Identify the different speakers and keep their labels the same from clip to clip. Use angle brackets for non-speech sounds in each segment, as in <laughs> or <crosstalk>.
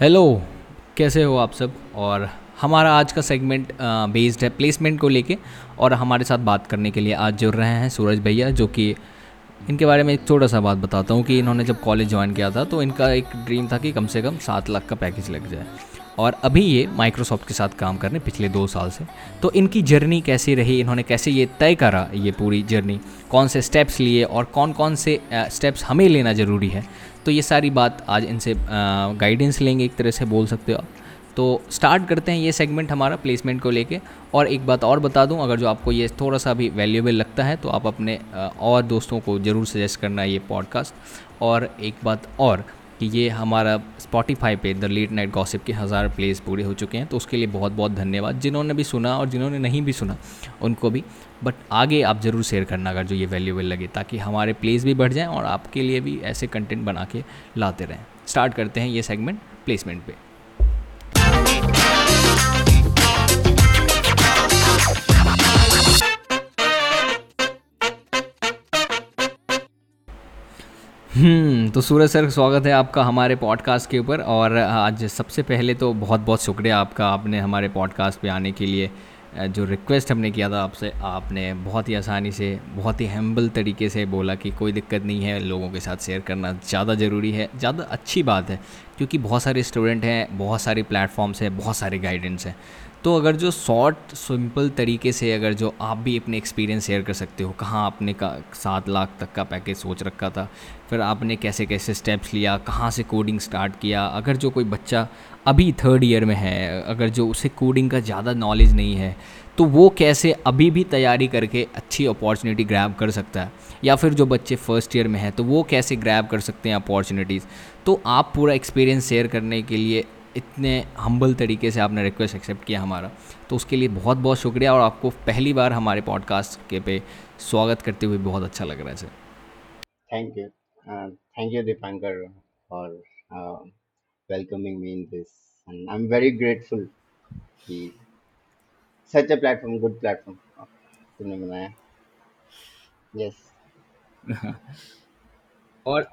Speaker 1: Hello, कैसे हो आप सब? और हमारा आज का सेगमेंट बेस्ड है प्लेसमेंट को लेके और हमारे साथ बात करने के लिए आज जुड़ रहे हैं सूरज भैया, जो कि इनके बारे में एक छोटा सा बात बताता हूँ कि इन्होंने जब कॉलेज ज्वाइन किया था तो इनका एक ड्रीम था कि कम से कम सात लाख का पैकेज लग जाए। और अभी ये माइक्रोसॉफ्ट के साथ काम कर रहे हैं पिछले दो साल से। तो इनकी जर्नी कैसी रही? इन्होंने कैसे ये तय करा, ये पूरी जर्नी कौन से स्टेप्स लिए और कौन कौन से स्टेप्स हमें लेना ज़रूरी है? तो ये सारी बात आज इनसे गाइडेंस लेंगे, एक तरह से बोल सकते हो आप। तो स्टार्ट करते हैं ये सेगमेंट हमारा प्लेसमेंट को लेके। और एक बात और बता दूँ, अगर जो आपको ये थोड़ा सा भी वैल्यूएबल लगता है तो आप अपने और दोस्तों को ज़रूर सजेस्ट करना ये पॉडकास्ट और एक बात और कि ये हमारा स्पॉटिफाई पे द लेट नाइट गॉसिप के हज़ार प्लेस पूरे हो चुके हैं तो उसके लिए बहुत बहुत धन्यवाद। जिन्होंने भी सुना और जिन्होंने नहीं भी सुना, उनको भी। बट आगे आप ज़रूर शेयर करना अगर जो ये वैल्यूबल लगे, ताकि हमारे प्लेस भी बढ़ जाएँ और आपके लिए भी ऐसे कंटेंट बना के लाते रहें। स्टार्ट करते हैं ये सेगमेंट प्लेसमेंट पे। हम्म तो सूरज सर, स्वागत है आपका हमारे पॉडकास्ट के ऊपर। और आज सबसे पहले तो बहुत बहुत शुक्रिया आपका, आपने हमारे पॉडकास्ट पे आने के लिए। जो रिक्वेस्ट हमने किया था आपसे, आपने बहुत ही आसानी से, बहुत ही हेम्बल तरीके से बोला कि कोई दिक्कत नहीं है, लोगों के साथ शेयर करना ज़्यादा ज़रूरी है, ज़्यादा अच्छी बात है, क्योंकि बहुत सारे स्टूडेंट हैं, बहुत सारे प्लेटफॉर्म्स हैं, बहुत सारे गाइडेंस हैं। तो अगर जो शॉर्ट सिंपल तरीके से अगर जो आप भी अपने एक्सपीरियंस शेयर कर सकते हो, कहाँ आपने का, सात लाख तक का पैकेज सोच रखा था, फिर आपने कैसे कैसे स्टेप्स लिया, कहाँ से कोडिंग स्टार्ट किया, अगर जो कोई बच्चा अभी थर्ड ईयर में है, अगर जो उसे कोडिंग का ज़्यादा नॉलेज नहीं है तो वो कैसे अभी भी तैयारी करके अच्छी अपॉर्चुनिटी ग्रैब कर सकता है? या फिर जो बच्चे फ़र्स्ट ईयर में हैं तो वो कैसे ग्रैब कर सकते हैं अपॉर्चुनिटीज़ तो आप पूरा एक्सपीरियंस शेयर करने के लिए इतने हम्बल तरीके से आपने रिक्वेस्ट एक्सेप्ट किया हमारा। तो उसके लिए बहुत बहुत शुक्रिया और आपको पहली बार हमारे पॉडकास्ट के पे स्वागत करते हुए बहुत अच्छा लग रहा है sir.
Speaker 2: Thank you thank you Deepankar for welcoming me in this and I am very grateful कि such a platform good platform तुमने बनाया। यस <laughs>
Speaker 1: और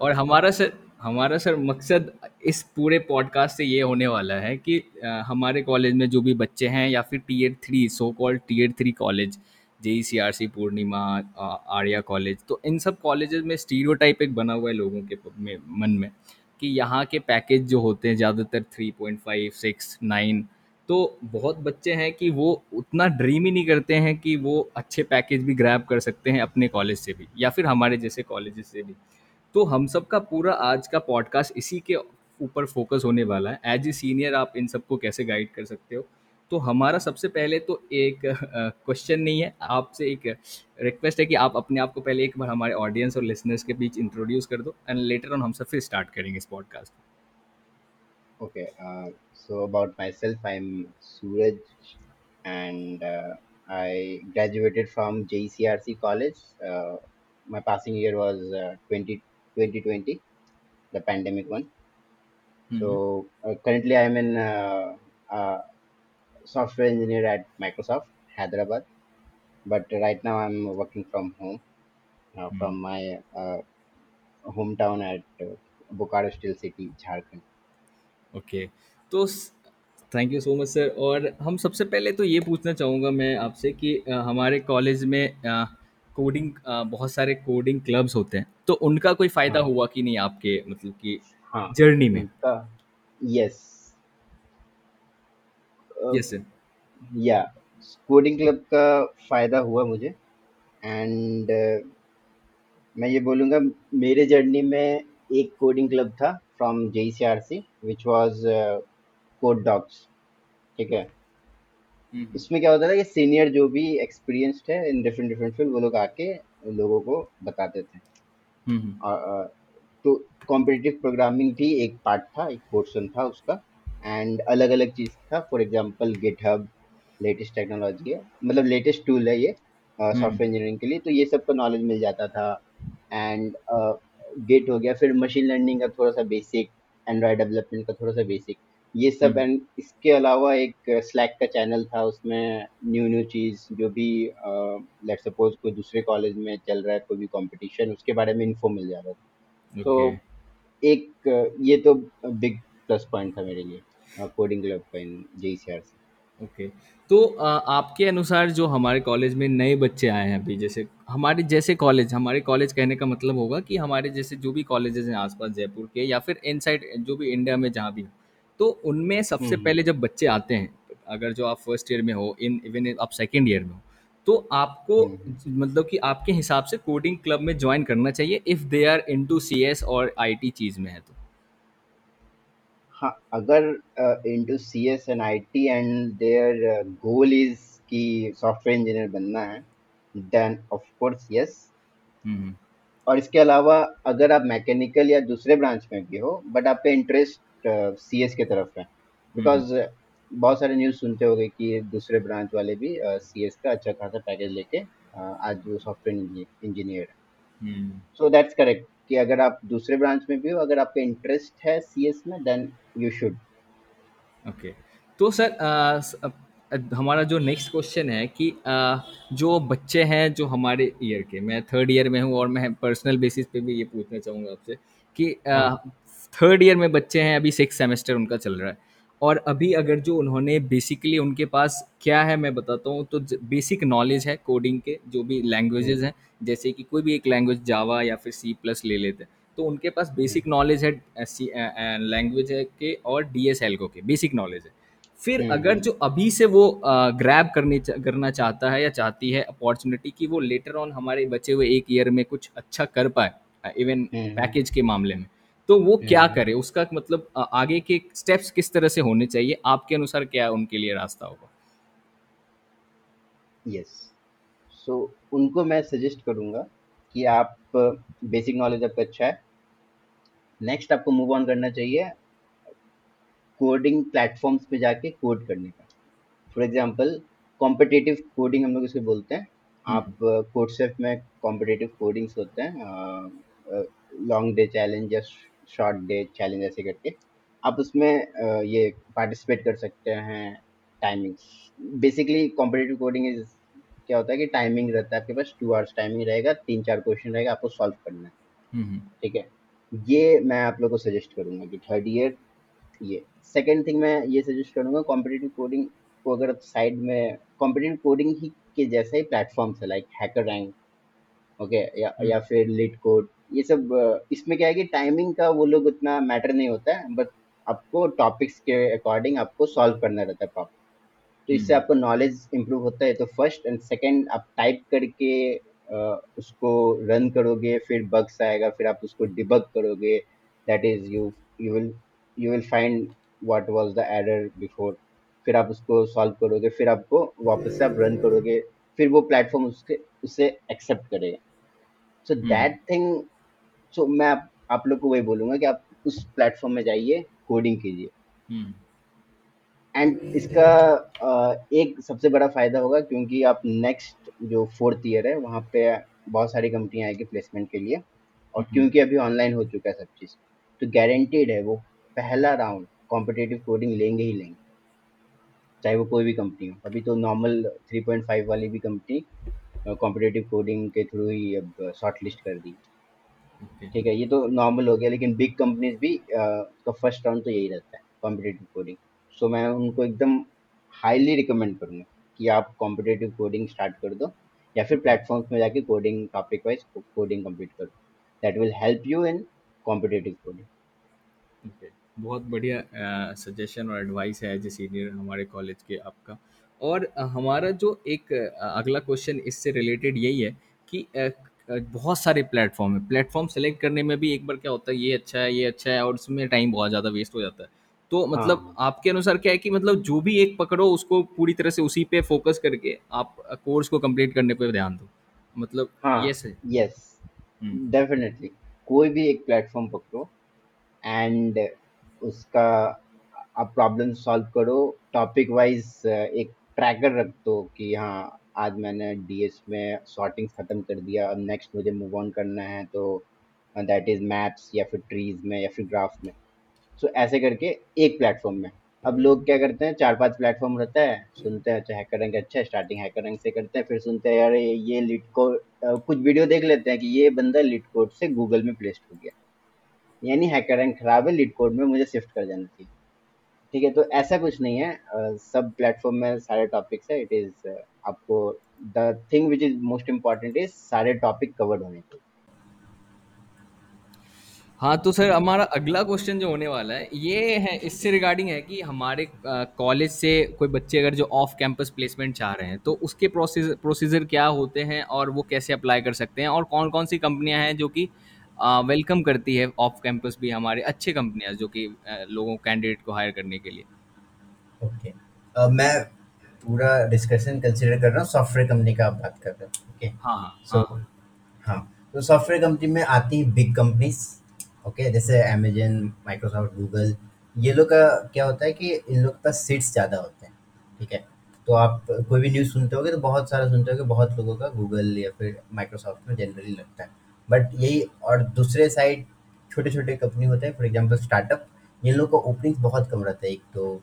Speaker 1: और हमारा सर हमारा सर मकसद इस पूरे पॉडकास्ट से ये होने वाला है कि आ, हमारे कॉलेज में जो भी बच्चे हैं या फिर tier three so called tier three college J E C R C Poornima Arya college तो इन सब कॉलेजेस में स्टीरियो टाइप एक बना हुआ है लोगों के में मन में कि यहाँ के पैकेज जो होते हैं ज़्यादातर three point five six nine तो बहुत बच्चे हैं कि वो उतना ड्रीम ही नहीं करते हैं कि वो अच्छे पैकेज भी ग्रैब कर सकते हैं अपने कॉलेज से भी या फिर हमारे जैसे कॉलेज से भी। तो हम सब का पूरा आज का पॉडकास्ट इसी के ऊपर फोकस होने वाला है। एज ए सीनियर आप इन सबको कैसे गाइड कर सकते हो? तो हमारा सबसे पहले तो एक क्वेश्चन नहीं है। आपसे एक रिक्वेस्ट है कि आप अपने आप को पहले एक बार हमारे ऑडियंस और लिसनर्स के बीच इंट्रोड्यूस कर दो एंड लेटर ऑन हम सब फिर स्टार्ट करेंगे इस पॉडकास्ट को।
Speaker 2: Okay so about myself I am Suraj and I graduated from J C R C college passing year was uh, 20 2020, the pandemic one. Mm-hmm. So uh, currently, I'm in uh, uh, software engineer at Microsoft Hyderabad, but right now I'm working from home, uh, mm-hmm. from my uh, hometown at uh, Bokaro Steel City, Jharkhand.
Speaker 1: Okay तो thank you so much sir और हम सबसे पहले तो ये पूछना चाहूँगा मैं आपसे कि हमारे कॉलेज में कोडिंग बहुत सारे कोडिंग क्लब्स होते हैं। तो उनका कोई फ़ायदा हाँ. हुआ कि नहीं आपके मतलब कि हाँ. जर्नी में?
Speaker 2: यस
Speaker 1: यस सर
Speaker 2: या कोडिंग क्लब का फ़ायदा हुआ मुझे। एंड uh, मैं ये बोलूँगा मेरे जर्नी में एक कोडिंग क्लब था from J C R C which was code dogs ठीक है। इसमें क्या होता था कि सीनियर जो भी एक्सपीरियंस्ड है इन डिफरेंट डिफरेंट फ़ील्ड वो लोग आके लोगों को बताते थे। हम्म, हम्म। और तो कॉम्पिटिटिव प्रोग्रामिंग भी एक पार्ट था एक पोर्शन था उसका। एंड अलग अलग चीज़ था for example GitHub latest technology है। मतलब लेटेस्ट टूल है ये सॉफ्टवेयर इंजीनियरिंग के लिए। तो ये सब का नॉलेज मिल जाता था। एंड गेट हो गया फिर मशीन लर्निंग का थोड़ा सा बेसिक एंड्रॉयड डेवलपमेंट का थोड़ा सा बेसिक ये सब एंड हम्म। इसके अलावा एक स्लैक का चैनल था उसमें न्यू न्यू चीज़ जो भी लेट सपोज़ कोई दूसरे कॉलेज में चल रहा है कोई भी कंपटीशन उसके बारे में इन्फो मिल जा रहा था। तो एक ये तो बिग प्लस पॉइंट था मेरे लिए कोडिंग क्लब का इन जेईसीआर से।
Speaker 1: ओके तो आपके अनुसार जो हमारे कॉलेज में नए बच्चे आए हैं अभी जैसे हमारे जैसे कॉलेज हमारे कॉलेज कहने का मतलब होगा कि हमारे जैसे जो भी कॉलेजेस हैं आसपास जयपुर के या फिर इनसाइड जो भी इंडिया में जहाँ भी हो तो उनमें सबसे
Speaker 2: हम्म।
Speaker 1: पहले जब बच्चे आते हैं अगर जो आप फ़र्स्ट ईयर में हो इन इवन आप सेकेंड ईयर में हो तो आपको
Speaker 2: हम्म हम्म।
Speaker 1: मतलब कि आपके हिसाब से कोडिंग क्लब में ज्वाइन करना चाहिए if they are into C S और आईटी चीज़ में है तो।
Speaker 2: हाँ अगर into CS and IT and their goal is कि सॉफ्टवेयर इंजीनियर बनना है then of course yes
Speaker 1: hmm
Speaker 2: और इसके अलावा अगर आप मैकेनिकल या दूसरे ब्रांच में भी हो बट आपका इंटरेस्ट सीएस के तरफ़ है।
Speaker 1: हम्म।
Speaker 2: बिकॉज़ बहुत सारे न्यूज़ सुनते होंगे कि दूसरे ब्रांच वाले भी सीएस का अच्छा खासा पैकेज लेके आज वो सॉफ्टवेयर इंजीनियर है। सो दैट्स करेक्ट कि अगर आप दूसरे ब्रांच में भी हो अगर आपका इंटरेस्ट है सीएस में देन यू शुड
Speaker 1: ओके तो सर हमारा जो नेक्स्ट क्वेश्चन है कि जो बच्चे हैं जो हमारे ईयर के मैं थर्ड ईयर में हूँ और मैं पर्सनल बेसिस पे भी ये पूछना चाहूँगा आपसे कि
Speaker 2: हाँ।
Speaker 1: थर्ड ईयर में बच्चे हैं अभी सिक्स सेमेस्टर उनका चल रहा है। और अभी अगर जो उन्होंने बेसिकली उनके पास क्या है मैं बताता हूँ तो बेसिक नॉलेज है कोडिंग के जो भी लैंग्वेजेस
Speaker 2: हम्म
Speaker 1: हैं जैसे कि कोई भी एक लैंग्वेज जावा या फिर सी प्लस ले लेते हैं तो उनके पास बेसिक
Speaker 2: हम्म।
Speaker 1: नॉलेज है लैंग्वेज है के और डी एस एल को के बेसिक नॉलेज है। फिर
Speaker 2: हम्म
Speaker 1: अगर
Speaker 2: हम्म।
Speaker 1: जो अभी से वो ग्रैब करने करना चाहता है या चाहती है अपॉर्चुनिटी कि वो लेटर ऑन हमारे बचे हुए एक ईयर में कुछ अच्छा कर पाए इवन
Speaker 2: हम्म
Speaker 1: पैकेज के मामले में। तो वो क्या
Speaker 2: हम्म।
Speaker 1: करे? उसका मतलब आगे के स्टेप्स किस तरह से होने चाहिए? आपके अनुसार क्या उनके लिए रास्ता होगा?
Speaker 2: यस सो उनको मैं सजेस्ट करूँगा कि आप बेसिक नॉलेज आपका अच्छा है। नेक्स्ट आपको मूव ऑन करना चाहिए कोडिंग प्लेटफॉर्म्स पे जाके कोड करने का। फॉर एग्जांपल कॉम्पिटेटिव कोडिंग हम लोग इसे बोलते हैं। आप
Speaker 1: हम्म
Speaker 2: कोडसेफ में कॉम्पिटेटिव कोडिंग्स होते हैं लॉन्ग डे चैलेंज या शॉर्ट डे चैलेंज ऐसे करके आप उसमें ये पार्टिसिपेट कर सकते हैं timings basically competitive coding is क्या होता है कि टाइमिंग रहता है आपके पास टू आवर्स टाइमिंग रहेगा तीन चार क्वेश्चन रहेगा आपको सॉल्व करना है।
Speaker 1: हम्म
Speaker 2: ठीक है? ये मैं आप लोग को सजेस्ट करूँगा कि थर्ड ईयर ये। सेकंड थिंग मैं ये सजेस्ट करूँगा कॉम्पिटिटिव कोडिंग को अगर साइड में कॉम्पिटेटिव कोडिंग ही के जैसे ही प्लेटफॉर्म्स है लाइक हैकर रैंक ओके या
Speaker 1: हम्म।
Speaker 2: या फिर लीड कोड ये सब इसमें क्या है कि टाइमिंग का वो लोग उतना मैटर नहीं होता है बट आपको टॉपिक्स के अकॉर्डिंग आपको सॉल्व करना रहता है प्रॉब्लम तो इससे आपको नॉलेज इम्प्रूव होता है तो फ़र्स्ट एंड सेकंड आप टाइप करके उसको रन करोगे फिर बग्स आएगा फिर आप उसको डिबग करोगे that is you you will you will find what was the error before फिर आप उसको सॉल्व करोगे फिर आपको वापस से आप रन करोगे फिर वो प्लेटफॉर्म उसके उसे एक्सेप्ट करेगा। So
Speaker 1: hmm.
Speaker 2: That thing so so, मैं आप, आप लोग को वही बोलूँगा कि आप उस प्लेटफॉर्म में जाइए कोडिंग कीजिए।
Speaker 1: हम्म।
Speaker 2: एंड इसका अ, एक सबसे बड़ा फ़ायदा होगा क्योंकि आप नेक्स्ट जो फोर्थ ईयर है वहाँ पे बहुत सारी कंपनियाँ आएगी प्लेसमेंट के लिए। और
Speaker 1: हम्म।
Speaker 2: क्योंकि अभी ऑनलाइन हो चुका है सब चीज़ तो गारंटीड है वो पहला राउंड कॉम्पिटेटिव कोडिंग लेंगे ही लेंगे। चाहे वो कोई भी कंपनी हो। अभी तो नॉर्मल 3.5 वाली भी कंपनी कॉम्पिटेटिव कोडिंग के थ्रू ही अब शॉर्ट लिस्ट कर दी।
Speaker 1: ओके।
Speaker 2: ठीक है ये तो नॉर्मल हो गया लेकिन बिग कंपनीज़ भी का फ़र्स्ट राउंड तो यही रहता है कॉम्पिटेटिव कोडिंग सो मैं उनको एकदम हाईली रिकमेंड करूँगा कि आप कॉम्पिटेटिव कोडिंग स्टार्ट कर दो या फिर प्लेटफॉर्म्स में जाके coding topic wise coding complete करो that will help you in competitive coding
Speaker 1: okay बहुत बढ़िया सजेशन और एडवाइस है एज ए सीनियर हमारे कॉलेज के आपका। और हमारा जो एक अगला क्वेश्चन इससे रिलेटेड यही है कि बहुत सारे प्लेटफॉर्म है। प्लेटफॉर्म सेलेक्ट करने में भी एक बार क्या होता है ये अच्छा है ये अच्छा है और उसमें टाइम बहुत ज़्यादा वेस्ट हो जाता है। तो मतलब हाँ। आपके अनुसार क्या है कि मतलब जो भी एक पकड़ो उसको पूरी तरह से उसी पे फोकस करके आप कोर्स को कंप्लीट करने पे ध्यान दो। मतलब
Speaker 2: हाँ यस
Speaker 1: हम्म।
Speaker 2: डेफिनेटली कोई भी एक प्लेटफॉर्म पकड़ो एंड उसका आप प्रॉब्लम सॉल्व करो। टॉपिक वाइज एक ट्रैकर रख दो कि हाँ आज मैंने डीएस में सॉर्टिंग खत्म कर दिया। अब नेक्स्ट मुझे मूव ऑन करना है तो दैट इज़ मैप्स या फिर ट्रीज में या फिर ग्राफ में। सो so, ऐसे करके एक प्लेटफॉर्म में। अब लोग क्या करते हैं चार पाँच प्लेटफॉर्म रहता है सुनते हैं अच्छा हैकर रैंक अच्छा है स्टार्टिंग हैकर रैंक से करते हैं फिर सुनते हैं यार ये लीड कोड कुछ वीडियो देख लेते हैं कि ये बंदा लीड कोड से गूगल में प्लेस्ड हो गया।
Speaker 3: यानी हैकर रैंक खराब है लीड कोड में मुझे शिफ्ट कर जाना चाहिए। ठीक है तो ऐसा कुछ नहीं है। सब प्लेटफॉर्म में सारे टॉपिक्स है इट इज़ आपको the thing which is most important is सारे टॉपिक कवर्ड होने चाहिए।
Speaker 1: हाँ तो सर हमारा अगला क्वेश्चन जो होने वाला है ये है इससे रिगार्डिंग है कि हमारे कॉलेज से कोई बच्चे अगर जो ऑफ़ कैंपस प्लेसमेंट चाह रहे हैं तो उसके प्रोसीजर प्रोसीजर क्या होते हैं और वो कैसे अप्लाई कर सकते हैं और कौन कौन सी कंपनियाँ हैं जो कि वेलकम करती है ऑफ़ कैंपस भी हमारे अच्छे कंपनियाँ जो कि लोगों कैंडिडेट को हायर करने के लिए।
Speaker 2: ओके अ, मैं पूरा डिस्कशन कंसिडर कर रहा हूँ सॉफ्टवेयर कंपनी का आप बात कर रहे हो ओके
Speaker 1: हाँ हाँ
Speaker 2: सो
Speaker 1: हाँ।
Speaker 2: हाँ तो सॉफ्टवेयर कंपनी में आती बिग कंपनीज़ ओके जैसे अमेजन माइक्रोसॉफ्ट गूगल ये लोग का क्या होता है कि इन लोग के पास सीट्स ज़्यादा होते हैं ठीक है? तो आप कोई भी न्यूज़ सुनते होगे तो बहुत सारा सुनते होगे बहुत लोगों का गूगल या फिर माइक्रोसॉफ्ट में जनरली लगता है। बट यही और दूसरे साइड छोटे छोटे कंपनी होते हैं फॉर एग्जांपल स्टार्टअप इन लोग का ओपनिंग बहुत कम रहता है एक तो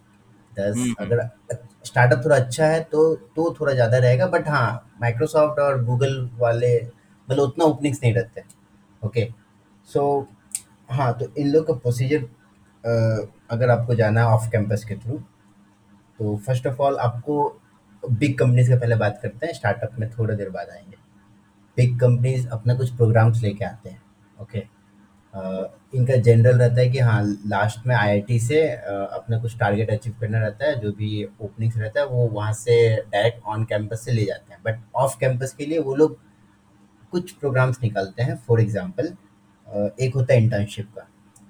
Speaker 2: दस
Speaker 1: हम्म हम्म।
Speaker 2: अगर स्टार्टअप थोड़ा अच्छा है तो तो थोड़ा ज़्यादा रहेगा बट हाँ माइक्रोसॉफ्ट और गूगल वाले मतलब उतना ओपनिंग्स नहीं रहते ओके सो हाँ तो इन लोग का प्रोसीजर अगर आपको जाना है ऑफ़ कैंपस के थ्रू तो फ़र्स्ट ऑफ़ ऑल आपको बिग कंपनीज़ का पहले बात करते हैं स्टार्टअप में थोड़ा देर बाद आएँगे। बिग कंपनीज़ अपना कुछ प्रोग्राम्स लेके आते हैं ओके इनका जनरल रहता है कि हाँ लास्ट में आईआईटी से अपना कुछ टारगेट अचीव करना रहता है, जो भी ओपनिंग्स रहता है, वो वहाँ से डायरेक्ट ऑन कैंपस से ले जाते हैं। बट ऑफ़ कैंपस के लिए वो लोग कुछ प्रोग्राम्स निकालते हैं फॉर एग्जांपल एक होता है इंटर्नशिप का,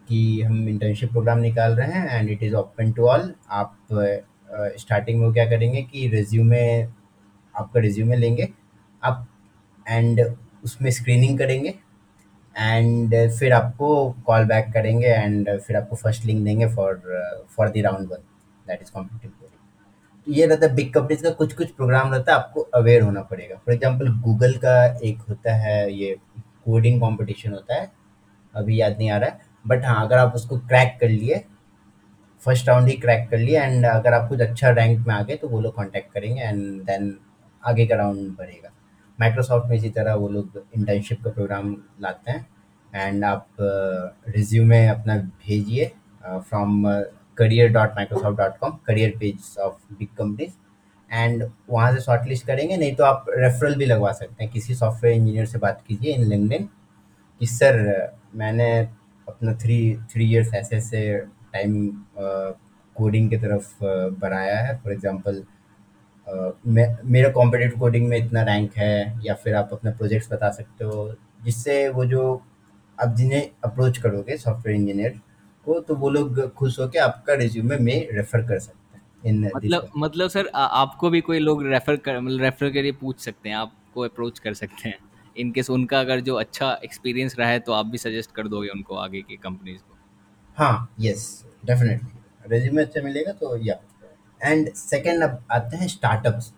Speaker 2: कि हम इंटर्नशिप प्रोग्राम निकाल रहे हैं and it is open to all आप स्टार्टिंग में क्या करेंगे कि रिज्यूमे आपका रिज्यूमे लेंगे, आप एंड उसमें स्क्रीनिंग करेंगे एंड फिर आपको कॉल बैक करेंगे एंड फिर आपको फ़र्स्ट लिंक देंगे for for the round one that is competitive ये रहता है बिग कंपनीज़ का कुछ कुछ प्रोग्राम रहता है, आपको अवेयर होना पड़ेगा. फॉर एग्जांपल गूगल का एक होता है, ये कोडिंग कंपटीशन होता है, अभी याद नहीं आ रहा है. बट हाँ अगर आप उसको क्रैक कर लिए फ़र्स्ट राउंड ही क्रैक कर लिए एंड अगर आप कुछ अच्छा रैंक में आ गए तो वो लोग कांटेक्ट करेंगे एंड देन आगे का राउंड बढ़ेगा. माइक्रोसॉफ्ट में इसी तरह वो लोग इंटर्नशिप का प्रोग्राम लाते हैं। एंड आप रिज्यूमे अपना भेजिए from career dot Microsoft dot com career page of big companies and वहाँ से शॉर्ट लिस्ट करेंगे, नहीं तो आप रेफरल भी लगवा सकते हैं। किसी सॉफ्टवेयर इंजीनियर से बात कीजिए इन लिंक्डइन कि, सर, मैंने अपना थ्री थ्री इयर्स ऐसे ऐसे टाइम कोडिंग की तरफ़ बढ़ाया है। फॉर एग्जांपल मेरा कॉम्पिटेटिव कोडिंग में इतना रैंक है या फिर आप अपना प्रोजेक्ट्स बता सकते हो जिससे वो जो आप जिन्हें अप्रोच करोगे सॉफ्टवेयर इंजीनियर को तो वो लोग खुश होकर आपका रिज्यूमे में रेफर कर सकते हैं
Speaker 1: मतलब मतलब सर आ, आपको भी कोई लोग रेफर कर मतलब रेफर के लिए पूछ सकते हैं आपको अप्रोच कर सकते हैं। इन केस उनका अगर जो अच्छा एक्सपीरियंस रहा है तो आप भी सजेस्ट कर दोगे उनको आगे की कंपनीज़ को।
Speaker 2: हाँ यस डेफिनेटली रिज्यूमे अच्छा मिलेगा तो या। एंड सेकेंड अब आते हैं स्टार्टअप्स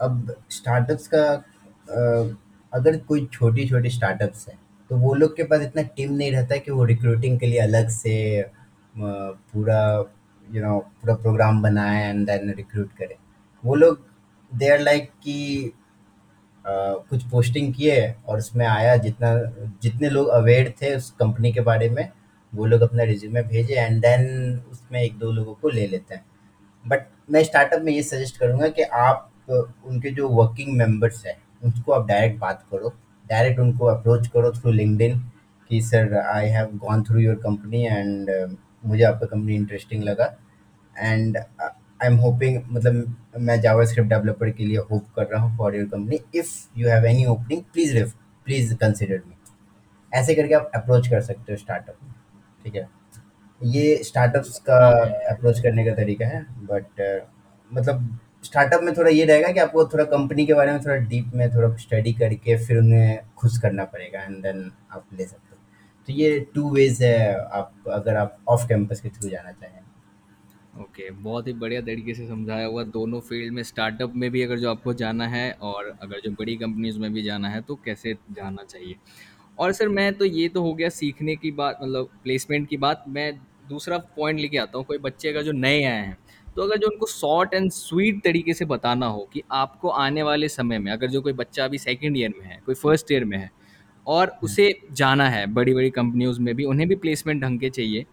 Speaker 2: अब स्टार्टअप्स का अगर कोई छोटी-छोटी स्टार्टअप्स हैं, तो वो लोग के पास इतना टीम नहीं रहता है कि वो रिक्रूटिंग के लिए अलग से पूरा यू नो पूरा प्रोग्राम बनाए एंड देन रिक्रूट करें। वो लोग दे आर लाइक कि कुछ पोस्टिंग किए और उसमें आया जितना जितने लोग अवेयर थे उस कंपनी के बारे में, वो लोग अपना रिज़्यूमे भेजे एंड देन उसमें 1-2 लोगों को ले लेते हैं। बट मैं स्टार्टअप में ये सजेस्ट करूँगा कि आप उनके जो वर्किंग मेंबर्स हैं, उनको आप डायरेक्ट बात करो, डायरेक्ट उनको अप्रोच करो थ्रू लिंक्डइन कि sir I have gone through your company and मुझे आपका कंपनी इंटरेस्टिंग लगा एंड आई एम होपिंग मतलब मैं जावास्क्रिप्ट डेवलपर के लिए होप कर रहा हूँ for your company if you have any opening please ref please consider me ऐसे करके आप अप्रोच कर सकते हो स्टार्टअप में ठीक है? ये स्टार्टअप्स का अप्रोच करने का तरीका है बट मतलब स्टार्टअप में थोड़ा ये रहेगा कि आपको थोड़ा कंपनी के बारे में थोड़ा डीप में थोड़ा स्टडी करके फिर उन्हें खुश करना पड़ेगा एंड देन आप ले सकते हो। तो ये टू वेज है आप अगर आप ऑफ़ कैंपस के थ्रू जाना चाहें।
Speaker 1: ओके okay, बहुत ही बढ़िया तरीके से समझाया हुआ दोनों फ़ील्ड में स्टार्टअप में भी अगर जो आपको जाना है और अगर जो बड़ी कंपनीज़ में भी जाना है तो कैसे जाना चाहिए? और सर मैं तो ये तो हो गया सीखने की बात मतलब प्लेसमेंट की बात। मैं दूसरा पॉइंट लेके आता हूँ कोई बच्चे अगर जो नए आए हैं तो अगर जो उनको शॉर्ट एंड स्वीट तरीके से बताना हो कि आपको आने वाले समय में अगर जो कोई बच्चा अभी सेकंड ईयर में है कोई फ़र्स्ट ईयर में है और उसे जाना है बड़ी बड़ी कंपनियों में भी उन्हें भी प्लेसमेंट ढंग के चाहिए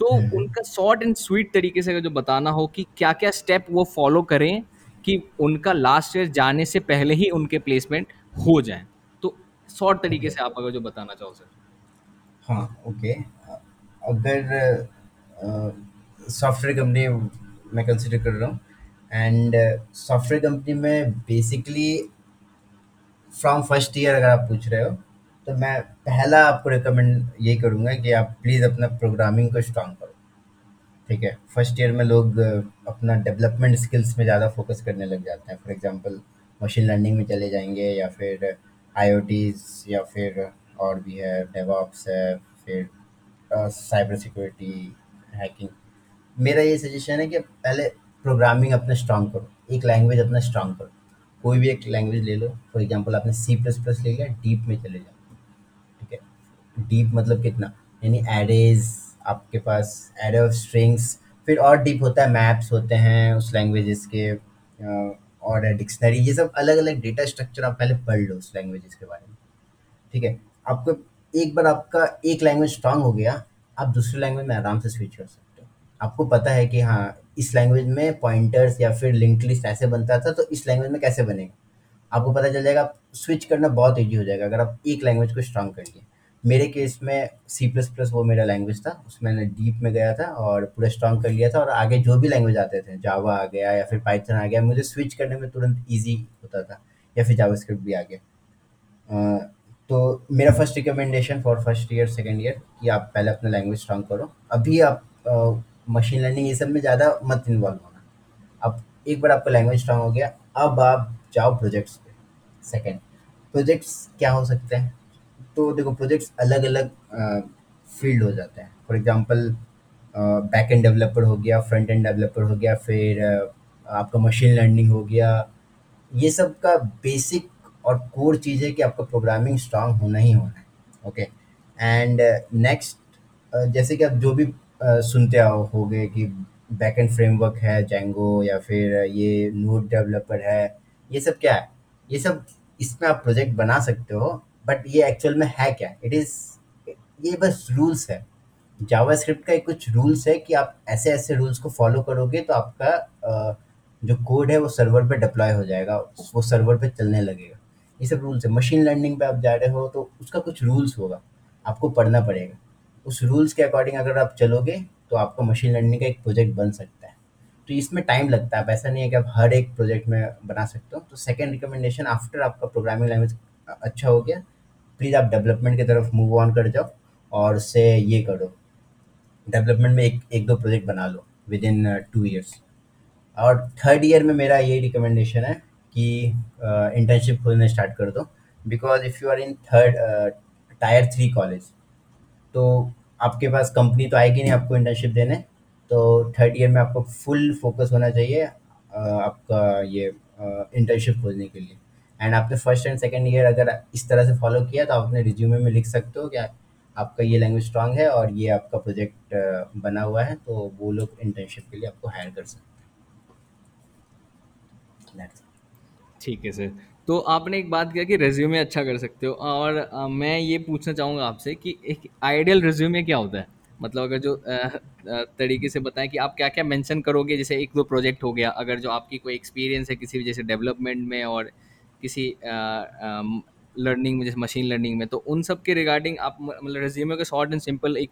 Speaker 1: तो
Speaker 2: हुँ, हुँ।
Speaker 1: उनका शॉर्ट एंड स्वीट तरीके से अगर जो बताना हो कि क्या क्या स्टेप वो फॉलो करें कि उनका लास्ट ईयर जाने से पहले ही उनके प्लेसमेंट हो जाए। शॉर्ट तरीके से आप अगर जो बताना चाहो सर
Speaker 2: हाँ, ओके। अगर सॉफ्टवेयर कंपनी मैं कंसिडर कर रहा हूँ एंड सॉफ्टवेयर कंपनी में बेसिकली फ्रॉम फ़र्स्ट ईयर अगर आप पूछ रहे हो, तो मैं पहला आपको रिकमेंड ये करूँगा कि आप प्लीज़ अपना प्रोग्रामिंग को स्ट्रॉन्ग करो। ठीक है फ़र्स्ट ईयर में लोग अपना डेवलपमेंट स्किल्स में ज़्यादा फोकस करने लग जाते हैं फॉर एग्जांपल मशीन लर्निंग में चले जाएँगे या फिर आईओटीज या फिर और भी है डेवऑप्स है, फिर साइबर सिक्योरिटी हैकिंग मेरा ये सजेशन है कि पहले प्रोग्रामिंग अपना स्ट्रांग करो, एक लैंग्वेज अपना स्ट्रांग करो। कोई भी एक लैंग्वेज ले लो फॉर एग्जांपल आपने सी प्लस प्लस ले लिया डीप में चले जाओ। ठीक है? डीप मतलब कितना? यानी एडेज आपके पास एरे ऑफ़ स्ट्रिंग्स फिर और डीप होता है मैप्स होते हैं उस लैंग्वेजेस के और डिक्शनरी, ये सब अलग अलग डेटा स्ट्रक्चर आप पहले पढ़ लो उस लैंग्वेजेस के बारे में। ठीक है? आपको एक बार आपका एक लैंग्वेज स्ट्रांग हो गया, आप दूसरे लैंग्वेज में आराम से स्विच कर सकते हो। आपको पता है कि हाँ इस लैंग्वेज में पॉइंटर्स या फिर लिंक लिस्ट ऐसे बनता था तो इस लैंग्वेज में कैसे बनेगा? आपको पता चल जाएगा स्विच करना बहुत ईजी हो जाएगा, अगर आप एक लैंग्वेज को स्ट्रांग कर मेरे केस में सी प्लस प्लस वो मेरा लैंग्वेज था, उसमें मैंने डीप में गया था और पूरा स्ट्रांग कर लिया था और आगे जो भी लैंग्वेज आते थे जावा आ गया या फिर पाइथन आ गया, मुझे स्विच करने में तुरंत ईजी होता था या फिर जावास्क्रिप्ट भी आ गया। तो मेरा first recommendation for first year second year कि आप पहले अपना लैंग्वेज स्ट्रांग करो। अभी आप मशीन लर्निंग ये सब में ज़्यादा मत इन्वॉल्व होना। अब एक बार आपका लैंग्वेज स्ट्रांग हो गया, अब आप जाओ प्रोजेक्ट्स पे। सेकेंड प्रोजेक्ट्स क्या हो सकते हैं? तो देखो प्रोजेक्ट्स अलग अलग फ़ील्ड हो जाते हैं। For example back end developer हो गया फ्रंट एंड डेवलपर हो गया फिर अ, आपका मशीन लर्निंग हो गया। ये सब का बेसिक और कोर चीज़ है कि आपका प्रोग्रामिंग स्ट्रांग होना ही होना है ओके एंड नेक्स्ट जैसे कि आप जो भी अ, सुनते आओ हो गए कि बैकएंड फ्रेमवर्क है जेंगो या फिर ये नोट डेवलपर है ये सब क्या है? ये सब इसमें आप प्रोजेक्ट बना सकते हो बट ये एक्चुअल में है क्या? इट इज़ ये बस रूल्स है। जावा स्क्रिप्ट का कुछ रूल्स है कि आप ऐसे ऐसे रूल्स को फॉलो करोगे तो आपका जो कोड है वो सर्वर पे डिप्लॉय हो जाएगा, वो सर्वर पे चलने लगेगा। ये सब रूल्स है। मशीन लर्निंग पे आप जा रहे हो तो उसका कुछ रूल्स होगा। आपको पढ़ना पड़ेगा। उस रूल्स के अकॉर्डिंग अगर आप चलोगे तो आपका मशीन लर्निंग का एक प्रोजेक्ट बन सकता है। तो इसमें टाइम लगता है। ऐसा नहीं है कि आप हर एक प्रोजेक्ट में बना सकते हो। तो सेकेंड रिकमेंडेशन आफ्टर आपका प्रोग्रामिंग लैंग्वेज अच्छा हो गया प्लीज़ आप डेवलपमेंट की तरफ़ मूव ऑन कर जाओ और उससे ये करो। डेवलपमेंट में एक एक दो प्रोजेक्ट बना लो विद इन टू ईयर्स और थर्ड ईयर में मेरा यही रिकमेंडेशन है कि इंटर्नशिप खोलना स्टार्ट कर दो। Because if you are in third tier three college तो आपके पास कंपनी तो आएगी नहीं आपको इंटर्नशिप देने। तो थर्ड ईयर में आपको फुल फोकस होना चाहिए आपका ये इंटर्नशिप खोजने के लिए। एंड आपने फ़र्स्ट एंड सेकेंड ईयर अगर इस तरह से फॉलो किया तो आप अपने रिज्यूमे में लिख सकते हो कि आपका ये लैंग्वेज स्ट्रांग है और ये आपका प्रोजेक्ट बना हुआ है तो वो लोग इंटर्नशिप के लिए आपको हायर कर सकते हैं।
Speaker 1: ठीक है सर। तो आपने एक बात किया कि रेज्यूमे अच्छा कर सकते हो और अ, मैं ये पूछना चाहूँगा आपसे कि एक आइडियल रेज्यूमे क्या होता है? मतलब अगर जो तरीके से बताएँ कि आप क्या क्या मेंशन करोगे जैसे एक दो प्रोजेक्ट हो गया अगर जो आपकी कोई एक्सपीरियंस है किसी भी जैसे डेवलपमेंट में और किसी लर्निंग में जैसे मशीन लर्निंग में तो उन सब के रिगार्डिंग आप मतलब रेज्यूमे को शॉर्ट एंड सिंपल एक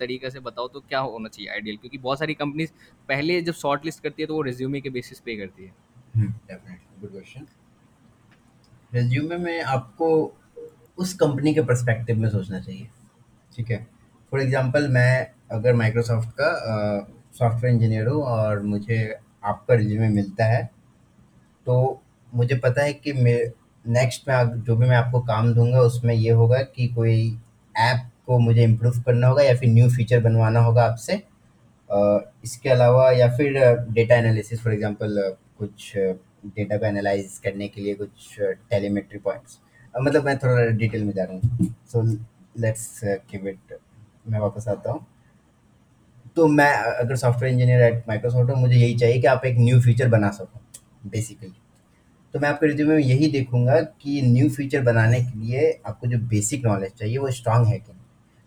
Speaker 1: तरीके से बताओ तो क्या होना चाहिए आइडियल क्योंकि बहुत सारी कंपनीज़ पहले जब शॉर्ट लिस्ट करती है तो वो रेज्यूमे के बेसिस पे करती है।
Speaker 2: डेफिनेटली गुड क्वेश्चन रिज्यूमे में आपको उस कंपनी के पर्सपेक्टिव में सोचना चाहिए। ठीक है? फॉर एग्जांपल मैं अगर माइक्रोसॉफ्ट का सॉफ्टवेयर इंजीनियर हूँ और मुझे आपका रिज्यूमे मिलता है तो मुझे पता है कि मैं नेक्स्ट में जो भी मैं आपको काम दूँगा, उसमें ये होगा कि कोई ऐप को मुझे इम्प्रूव करना होगा या फिर न्यू फीचर बनवाना होगा आपसे। इसके अलावा या फिर डेटा एनालिसिस फॉर एग्जांपल कुछ डेटा को एनालाइज करने के लिए कुछ टेलीमेट्री पॉइंट्स मतलब मैं थोड़ा डिटेल में जा रहा हूँ। सो लेट्स गिव इट मैं वापस आता हूँ। तो मैं अगर सॉफ्टवेयर इंजीनियर एट माइक्रोसॉफ्ट हूँ, मुझे यही चाहिए कि आप एक न्यू फीचर बना सको बेसिकली तो मैं आपके रिज्यूमे में यही देखूँगा कि न्यू फीचर बनाने के लिए आपको जो बेसिक नॉलेज चाहिए वो स्ट्रांग है कि नहीं।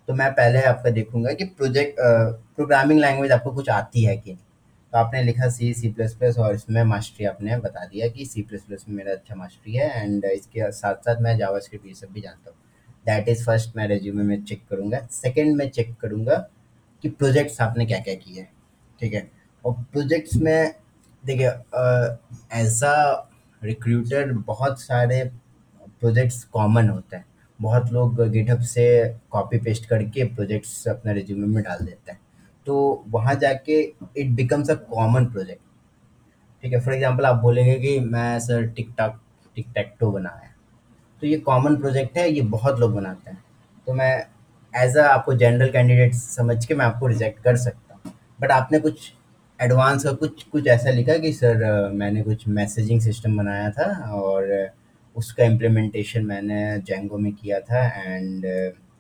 Speaker 2: तो मैं पहले आपका देखूँगा कि प्रोजेक्ट प्रोग्रामिंग लैंग्वेज आपको कुछ आती है कि नहीं। तो आपने लिखा सी, सी प्लस प्लस और इसमें मास्टरी आपने बता दिया कि सी प्लस प्लस में मेरा अच्छा मास्टरी है एंड इसके साथ-साथ मैं जावास्क्रिप्ट ये सब भी जानता हूँ। दैट इज़ फ़र्स्ट मैं रिज्यूमे में चेक करूँगा। सेकेंड मैं चेक करूँगा कि प्रोजेक्ट्स आपने क्या-क्या किए हैं, ठीक है? और प्रोजेक्ट्स में देखिए अ रिक्रूटर बहुत सारे प्रोजेक्ट्स कॉमन होते हैं। बहुत लोग गिटहब से कॉपी पेस्ट करके प्रोजेक्ट्स अपने रिज्यूमे में डाल देते हैं। तो वहाँ जाके it becomes a common project, ठीक है? फॉर एग्ज़ाम्पल आप बोलेंगे कि मैं सर टिक-टॉक टिक-टैक-टो बनाया। तो ये कॉमन प्रोजेक्ट है, ये बहुत लोग बनाते हैं। तो मैं एज़ अ आपको जनरल कैंडिडेट समझ के मैं आपको रिजेक्ट कर सकता हूँ। बट आपने कुछ एडवांस का कुछ कुछ ऐसा लिखा कि सर मैंने कुछ मैसेजिंग सिस्टम बनाया था और उसका इम्प्लीमेंटेशन मैंने जेंगो में किया था एंड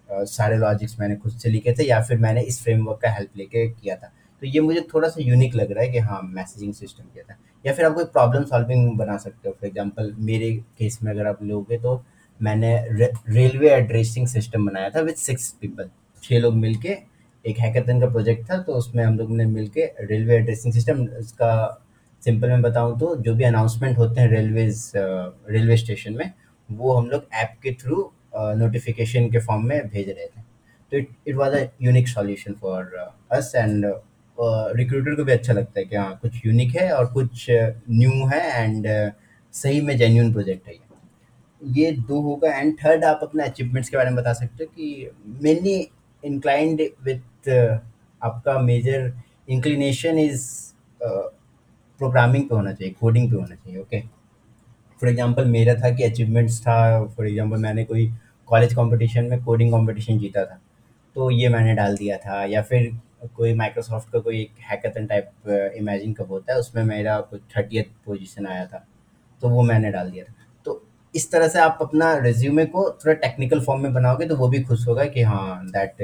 Speaker 2: सारे लॉजिक्स मैंने खुद से लिखे थे या फिर मैंने इस फ्रेमवर्क का हेल्प लेके किया था। तो ये मुझे थोड़ा-सा यूनिक लग रहा है कि हाँ, मैसेजिंग सिस्टम किया था। या फिर आप कोई प्रॉब्लम सॉल्विंग बना सकते हो। फॉर एग्ज़ाम्पल मेरे केस में अगर आप लोगे तो मैंने रेलवे एड्रेसिंग सिस्टम बनाया था विद सिक्स पीपल छः लोग मिलके एक हैकाथन का प्रोजेक्ट था तो उसमें हम लोग ने मिलके रेलवे एड्रेसिंग सिस्टम इसका सिंपल मैं बताऊँ तो जो भी अनाउंसमेंट होते हैं रेलवेज़ अ, रेलवे स्टेशन में वो हम लोग ऐप के थ्रू नोटिफ़िकेशन के फॉर्म में भेज रहे थे। तो it it was a unique solution for us and recruiter को भी अच्छा लगता है कि हाँ, कुछ यूनिक है और कुछ न्यू है एंड सही में जेन्यून प्रोजेक्ट है ये। 2 होगा एंड थर्ड आप अपने अचीवमेंट्स के बारे में बता सकते हो कि मेनली इंक्लाइंड विथ आपका मेजर इंक्लिनेशन इज़ प्रोग्रामिंग पे होना चाहिए, कोडिंग पे होना चाहिए, ओके? फॉर एग्ज़ाम्पल मेरा था कि अचीवमेंट्स था फॉर एग्ज़ाम्पल मैंने कोई कॉलेज कॉम्पिटिशन में कोडिंग कॉम्पिटिशन जीता था, तो ये मैंने डाल दिया था या फिर कोई माइक्रोसॉफ्ट का कोई एक हैकाथन टाइप इमेजिन कब होता है, उसमें मेरा कुछ 30th पोज़ीशन आया था, तो वो मैंने डाल दिया था। इस तरह से आप अपना रिज़्यूमे को थोड़ा टेक्निकल फॉर्म में बनाओगे तो वो भी खुश होगा कि हाँ, दैट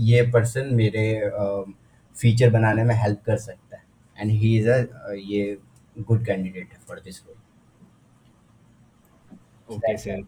Speaker 2: ये पर्सन मेरे फीचर बनाने में हेल्प कर सकता है एंड ही इज़ अ, ये good candidate for this role.
Speaker 1: Okay sir.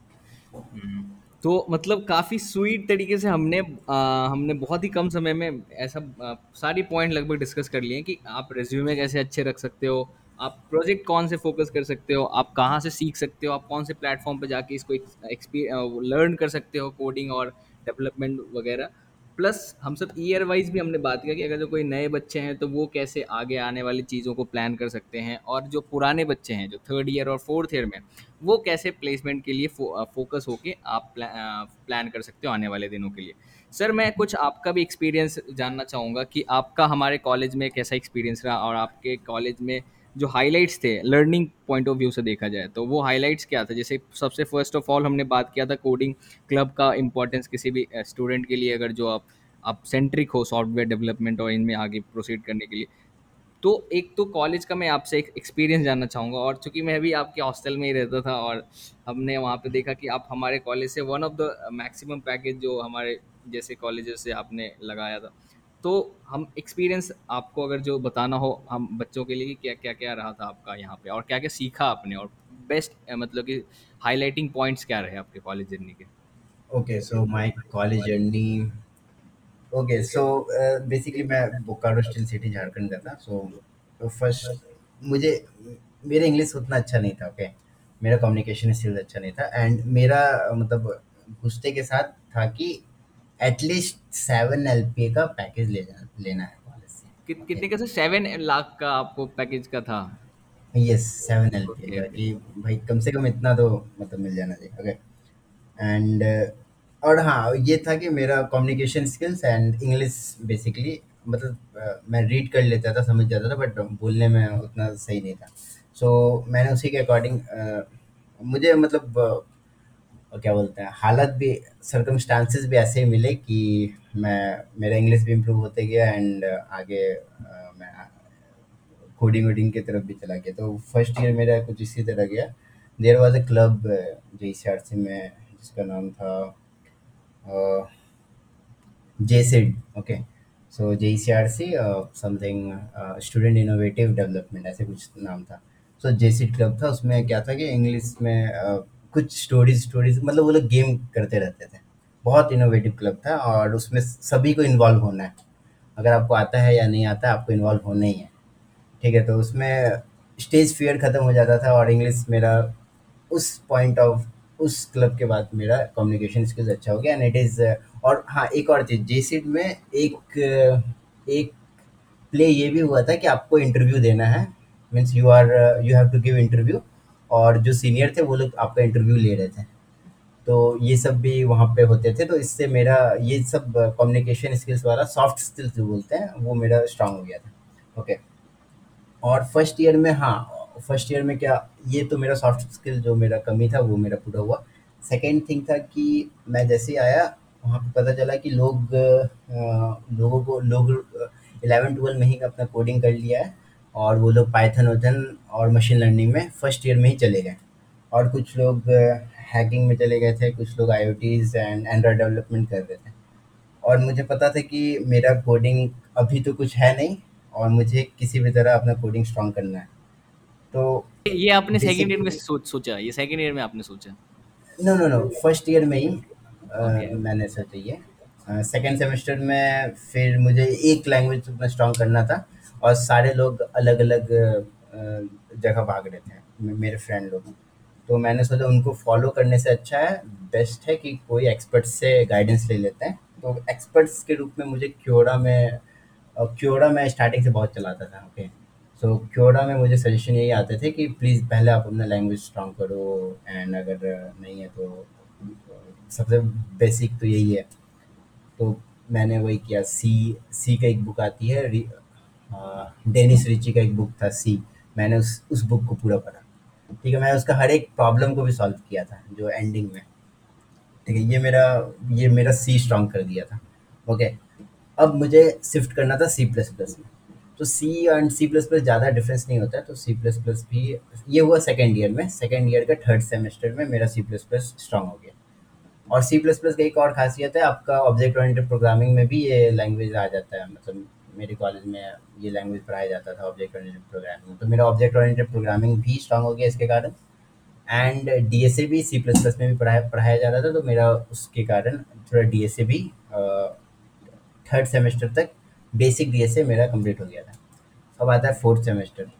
Speaker 1: तो मतलब काफ़ी स्वीट तरीके से हमने अ, हमने बहुत ही कम समय में ऐसा अ, सारी पॉइंट लगभग डिस्कस कर लिए कि आप रिज़्यूमे कैसे अच्छे रख सकते हो, आप प्रोजेक्ट कौन से फ़ोकस कर सकते हो, आप कहाँ से सीख सकते हो, आप कौन से प्लेटफ़ॉर्म पर जाके इसको लर्न कर सकते हो कोडिंग और डेवलपमेंट वगैरह। प्लस हम सब ईयर वाइज़ भी हमने बात किया कि अगर जो कोई नए बच्चे हैं, तो वो कैसे आगे आने वाली चीज़ों को प्लान कर सकते हैं? और जो पुराने बच्चे हैं, जो थर्ड ईयर और फोर्थ ईयर में वो कैसे प्लेसमेंट के लिए फो, फोकस होके आप प्ला, प्लान कर सकते हो आने वाले दिनों के लिए? सर मैं कुछ आपका भी एक्सपीरियंस जानना चाहूँगा कि आपका हमारे कॉलेज में कैसा एक्सपीरियंस रहा और आपके कॉलेज में जो हाइलाइट्स थे लर्निंग पॉइंट ऑफ़ व्यू से देखा जाए तो वो हाइलाइट्स क्या था? जैसे सबसे फ़र्स्ट ऑफ़ ऑल हमने बात किया था कोडिंग क्लब का इम्पोर्टेंस किसी भी स्टूडेंट के लिए अगर जो आप आप सेंट्रिक हो सॉफ्टवेयर डेवलपमेंट और इनमें आगे प्रोसीड करने के लिए। तो एक तो कॉलेज का मैं आपसे एक एक्सपीरियंस जानना चाहूँगा और चूँकि मैं भी आपके हॉस्टल में ही रहता था और हमने वहाँ पे देखा कि आप हमारे कॉलेज से one of the maximum package जो हमारे जैसे कॉलेजेस से आपने लगाया था तो हम एक्सपीरियंस आपको अगर जो बताना हो हम बच्चों के लिए क्या क्या क्या रहा था आपका यहाँ पे और क्या क्या सीखा आपने और बेस्ट मतलब कि हाईलाइटिंग पॉइंट्स क्या रहे आपके कॉलेज जर्नी के
Speaker 2: Okay, so my college journey. Okay, so uh, basically मैं बोकारो स्टील सिटी झारखंड का था. So तो फ़र्स्ट मुझे मेरा इंग्लिश उतना अच्छा नहीं था. ओके मेरा कम्युनिकेशन स्किल्स अच्छा नहीं था एंड मेरा मतलब घुसते के साथ था कि एटलीस्ट सेवन एल का पैकेज ले लेना है से.
Speaker 1: कि, कितने का सर सेवन लाख का आपको पैकेज का था।
Speaker 2: यस सेवन एल का। कि भाई कम से कम इतना तो मतलब मिल जाना चाहिए. ओके एंड और हाँ ये था कि मेरा communication skills and English basically मतलब मैं रीड कर लेता था समझ जाता था बट बोलने में उतना सही नहीं था। सो so, मैंने उसी के अकॉर्डिंग मुझे मतलब क्या बोलते हैं हालत भी सर्कमस्टांसेस भी ऐसे ही मिले कि मैं मेरा इंग्लिश भी इम्प्रूव होते गया एंड आगे अ, मैं कोडिंग वोडिंग की तरफ़ भी चला गया। तो फ़र्स्ट ईयर मेरा कुछ इसी तरह गया। There was a club J C R C में जिसका नाम था jassid okay so J C R C something student innovative development ऐसे कुछ नाम था। सो जे जेसी क्लब था उसमें क्या था कि इंग्लिश में अ, कुछ स्टोरीज स्टोरीज मतलब वो लोग गेम करते रहते थे। बहुत इनोवेटिव क्लब था और उसमें सभी को इन्वॉल्व होना है। अगर आपको आता है या नहीं आता, आपको इन्वॉल्व होना ही है। ठीक है तो उसमें स्टेज फियर ख़त्म हो जाता था और इंग्लिश मेरा उस पॉइंट ऑफ़ उस क्लब के बाद मेरा कम्युनिकेशन स्किल्स अच्छा हो गया। एंड इट इज़ और हाँ एक और चीज़ जेसीड में एक एक प्ले ये भी हुआ था कि आपको इंटरव्यू देना है। Means you are you have to give interview और जो सीनियर थे, वो लोग आपका इंटरव्यू ले रहे थे। तो ये सब भी वहाँ पे होते थे तो इससे मेरा, ये सब कम्युनिकेशन स्किल्स वाला सॉफ्ट स्किल्स जो बोलते हैं, वो मेरा स्ट्रांग हो गया था। ओके और फ़र्स्ट ईयर में हाँ फ़र्स्ट ईयर में क्या, ये तो मेरा सॉफ्ट स्किल जो मेरा कमी था, वो मेरा पूरा हुआ। सेकेंड थिंग था कि मैं जैसे ही आया, वहाँ पे पता चला कि लोग लोगों को, लोग इलेवन ट्वेल्व में ही अपना कोडिंग कर लिया है। और वो लोग पाइथन वाइथन और मशीन लर्निंग में फ़र्स्ट ईयर में ही चले गए। और कुछ लोग हैकिंग में चले गए थे कुछ लोग आईओटीज एंड एंड्रॉयड डेवलपमेंट कर रहे थे। और मुझे पता था कि मेरा कोडिंग अभी तो कुछ है नहीं और मुझे किसी भी तरह अपना कोडिंग स्ट्रॉन्ग करना है। तो
Speaker 1: ये आपने सेकंड ईयर में सोच सोचा? ये सेकंड ईयर में आपने सोचा?
Speaker 2: No no no first year में ही
Speaker 1: ओके
Speaker 2: मैंने सोचा ये। सेकेंड सेमेस्टर में फिर मुझे एक लैंग्वेज अपना स्ट्रॉन्ग करना था। और सारे लोग अलग अलग जगह भाग रहे थे मेरे फ्रेंड लोग। तो मैंने सोचा उनको फॉलो करने से अच्छा है बेस्ट है कि कोई एक्सपर्ट से गाइडेंस ले लेते हैं। तो एक्सपर्ट्स के रूप में मुझे क्योरा में क्योरा मैं स्टार्टिंग से बहुत चलाता था ओके सो क्योरा में मुझे सजेशन यही आते थे कि प्लीज़ पहले आप अपना लैंग्वेज स्ट्रॉन्ग करो एंड अगर नहीं है तो सबसे बेसिक तो यही है। तो मैंने वही किया सी सी का एक बुक आती है डेनिस रिची का एक बुक था सी। मैंने उस उस बुक को पूरा पढ़ा। ठीक है मैं उसका हर एक प्रॉब्लम को भी सॉल्व किया था, जो एंडिंग में। ठीक है, ये मेरा ये मेरा सी स्ट्रॉन्ग कर दिया था। ओके, अब मुझे शिफ्ट करना था सी प्लस प्लस में। तो C and C plus plus ज़्यादा डिफरेंस नहीं होता है तो सी प्लस प्लस भी, ये हुआ सेकेंड ईयर में। सेकेंड ईयर का थर्ड सेमेस्टर में मेरा सी प्लस प्लस स्ट्रॉन्ग हो गया। और सी प्लस प्लस का एक और खासियत है, आपका ऑब्जेक्ट ओरिएंटेड प्रोग्रामिंग में भी ये लैंग्वेज आ जाता है मतलब मेरे कॉलेज में ये लैंग्वेज पढ़ाया जाता था ऑब्जेक्ट ओरिएंटेड प्रोग्रामिंग तो मेरा ऑब्जेक्ट ओरिएंटेड प्रोग्रामिंग भी स्ट्रांग हो गया इसके कारण। एंड डी एस ए भी सी प्लस प्लस में भी पढ़ाया पढ़ाया जा रहा था तो मेरा उसके कारण थोड़ा डी एस ए भी थर्ड सेमेस्टर तक बेसिक डी एस ए मेरा कंप्लीट हो गया था। अब आता है fourth semester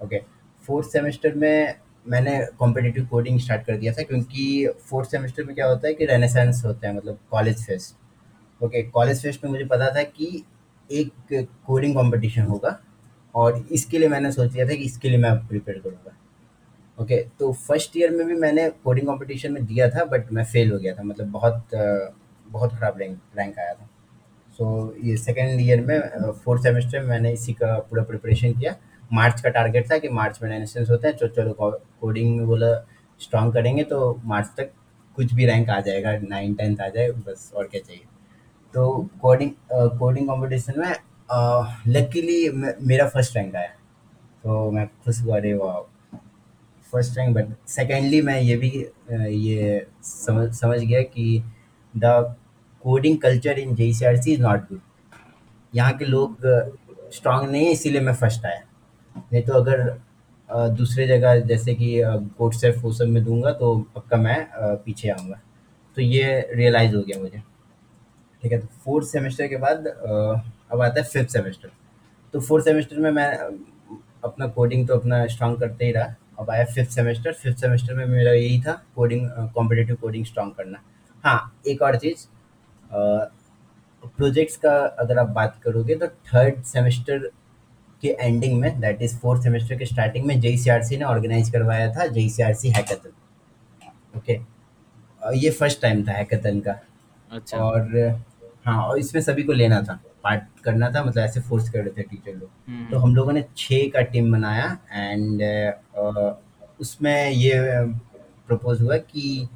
Speaker 2: okay fourth semester में मैंने कॉम्पिटिटिव कोडिंग स्टार्ट कर दिया था, क्योंकि फोर्थ सेमेस्टर में क्या होता है कि रेनेसेंस होता है मतलब college fest okay college fest में मुझे पता था कि एक कोडिंग कंपटीशन होगा और इसके लिए मैंने सोच लिया था कि इसके लिए मैं प्रिपेयर करूँगा। ओके okay, तो फ़र्स्ट ईयर में भी मैंने कोडिंग कंपटीशन में दिया था बट मैं फेल हो गया था। मतलब बहुत बहुत ख़राब रैंक रैंक आया था। सो so, ये सेकेंड ईयर में फोर्थ सेमेस्टर में मैंने इसी का पूरा प्रिपरेशन किया। मार्च का टारगेट था कि मार्च में रेनेसेंस होते हैं तो चलो कोडिंग में बोला स्ट्रॉन्ग करेंगे तो मार्च तक कुछ भी रैंक आ जाएगा नाइन टेंथ आ जाए बस और क्या चाहिए। तो कोडिंग कोडिंग कंपटीशन में लकीली मेरा फ़र्स्ट रैंक आया। तो मैं खुश हुआ अरे वाह फ़र्स्ट रैंक बट सेकेंडली मैं ये भी अ, ये समझ समझ गया कि the coding culture in J C R C is not good यहाँ के लोग स्ट्रांग नहीं है इसीलिए मैं फ़र्स्ट आया। नहीं तो अगर दूसरे जगह जैसे कि कोर्ट सेफ़ वो सब में दूँगा तो पक्का मैं पीछे आऊँगा। तो ये रियलाइज़ हो गया मुझे। ठीक है तो फोर्थ सेमेस्टर के बाद अ, अब आता है फिफ्थ सेमेस्टर तो फोर्थ सेमेस्टर में मैं अ, अपना कोडिंग तो अपना स्ट्रांग करते ही रहा। अब आया फिफ्थ सेमेस्टर फिफ्थ सेमेस्टर में मेरा यही था कोडिंग कॉम्पिटिटिव कोडिंग स्ट्रांग करना। हाँ एक और चीज़ प्रोजेक्ट्स का अगर आप बात करोगे तो थर्ड सेमेस्टर के एंडिंग में दैट इज़ फोर्थ सेमेस्टर के स्टार्टिंग में जेसीआरसी ने ऑर्गेनाइज करवाया था जे सी हैकाथन ओके ये फ़र्स्ट टाइम था हैकाथन का।
Speaker 1: अच्छा।
Speaker 2: और हाँ और इसमें सभी को लेना था। पार्ट करना था मतलब ऐसे फोर्स कर रहे थे टीचर लोग।
Speaker 1: हम्म।
Speaker 2: तो हम लोगों ने छः का टीम बनाया एंड उसमें ये प्रपोज हुआ कि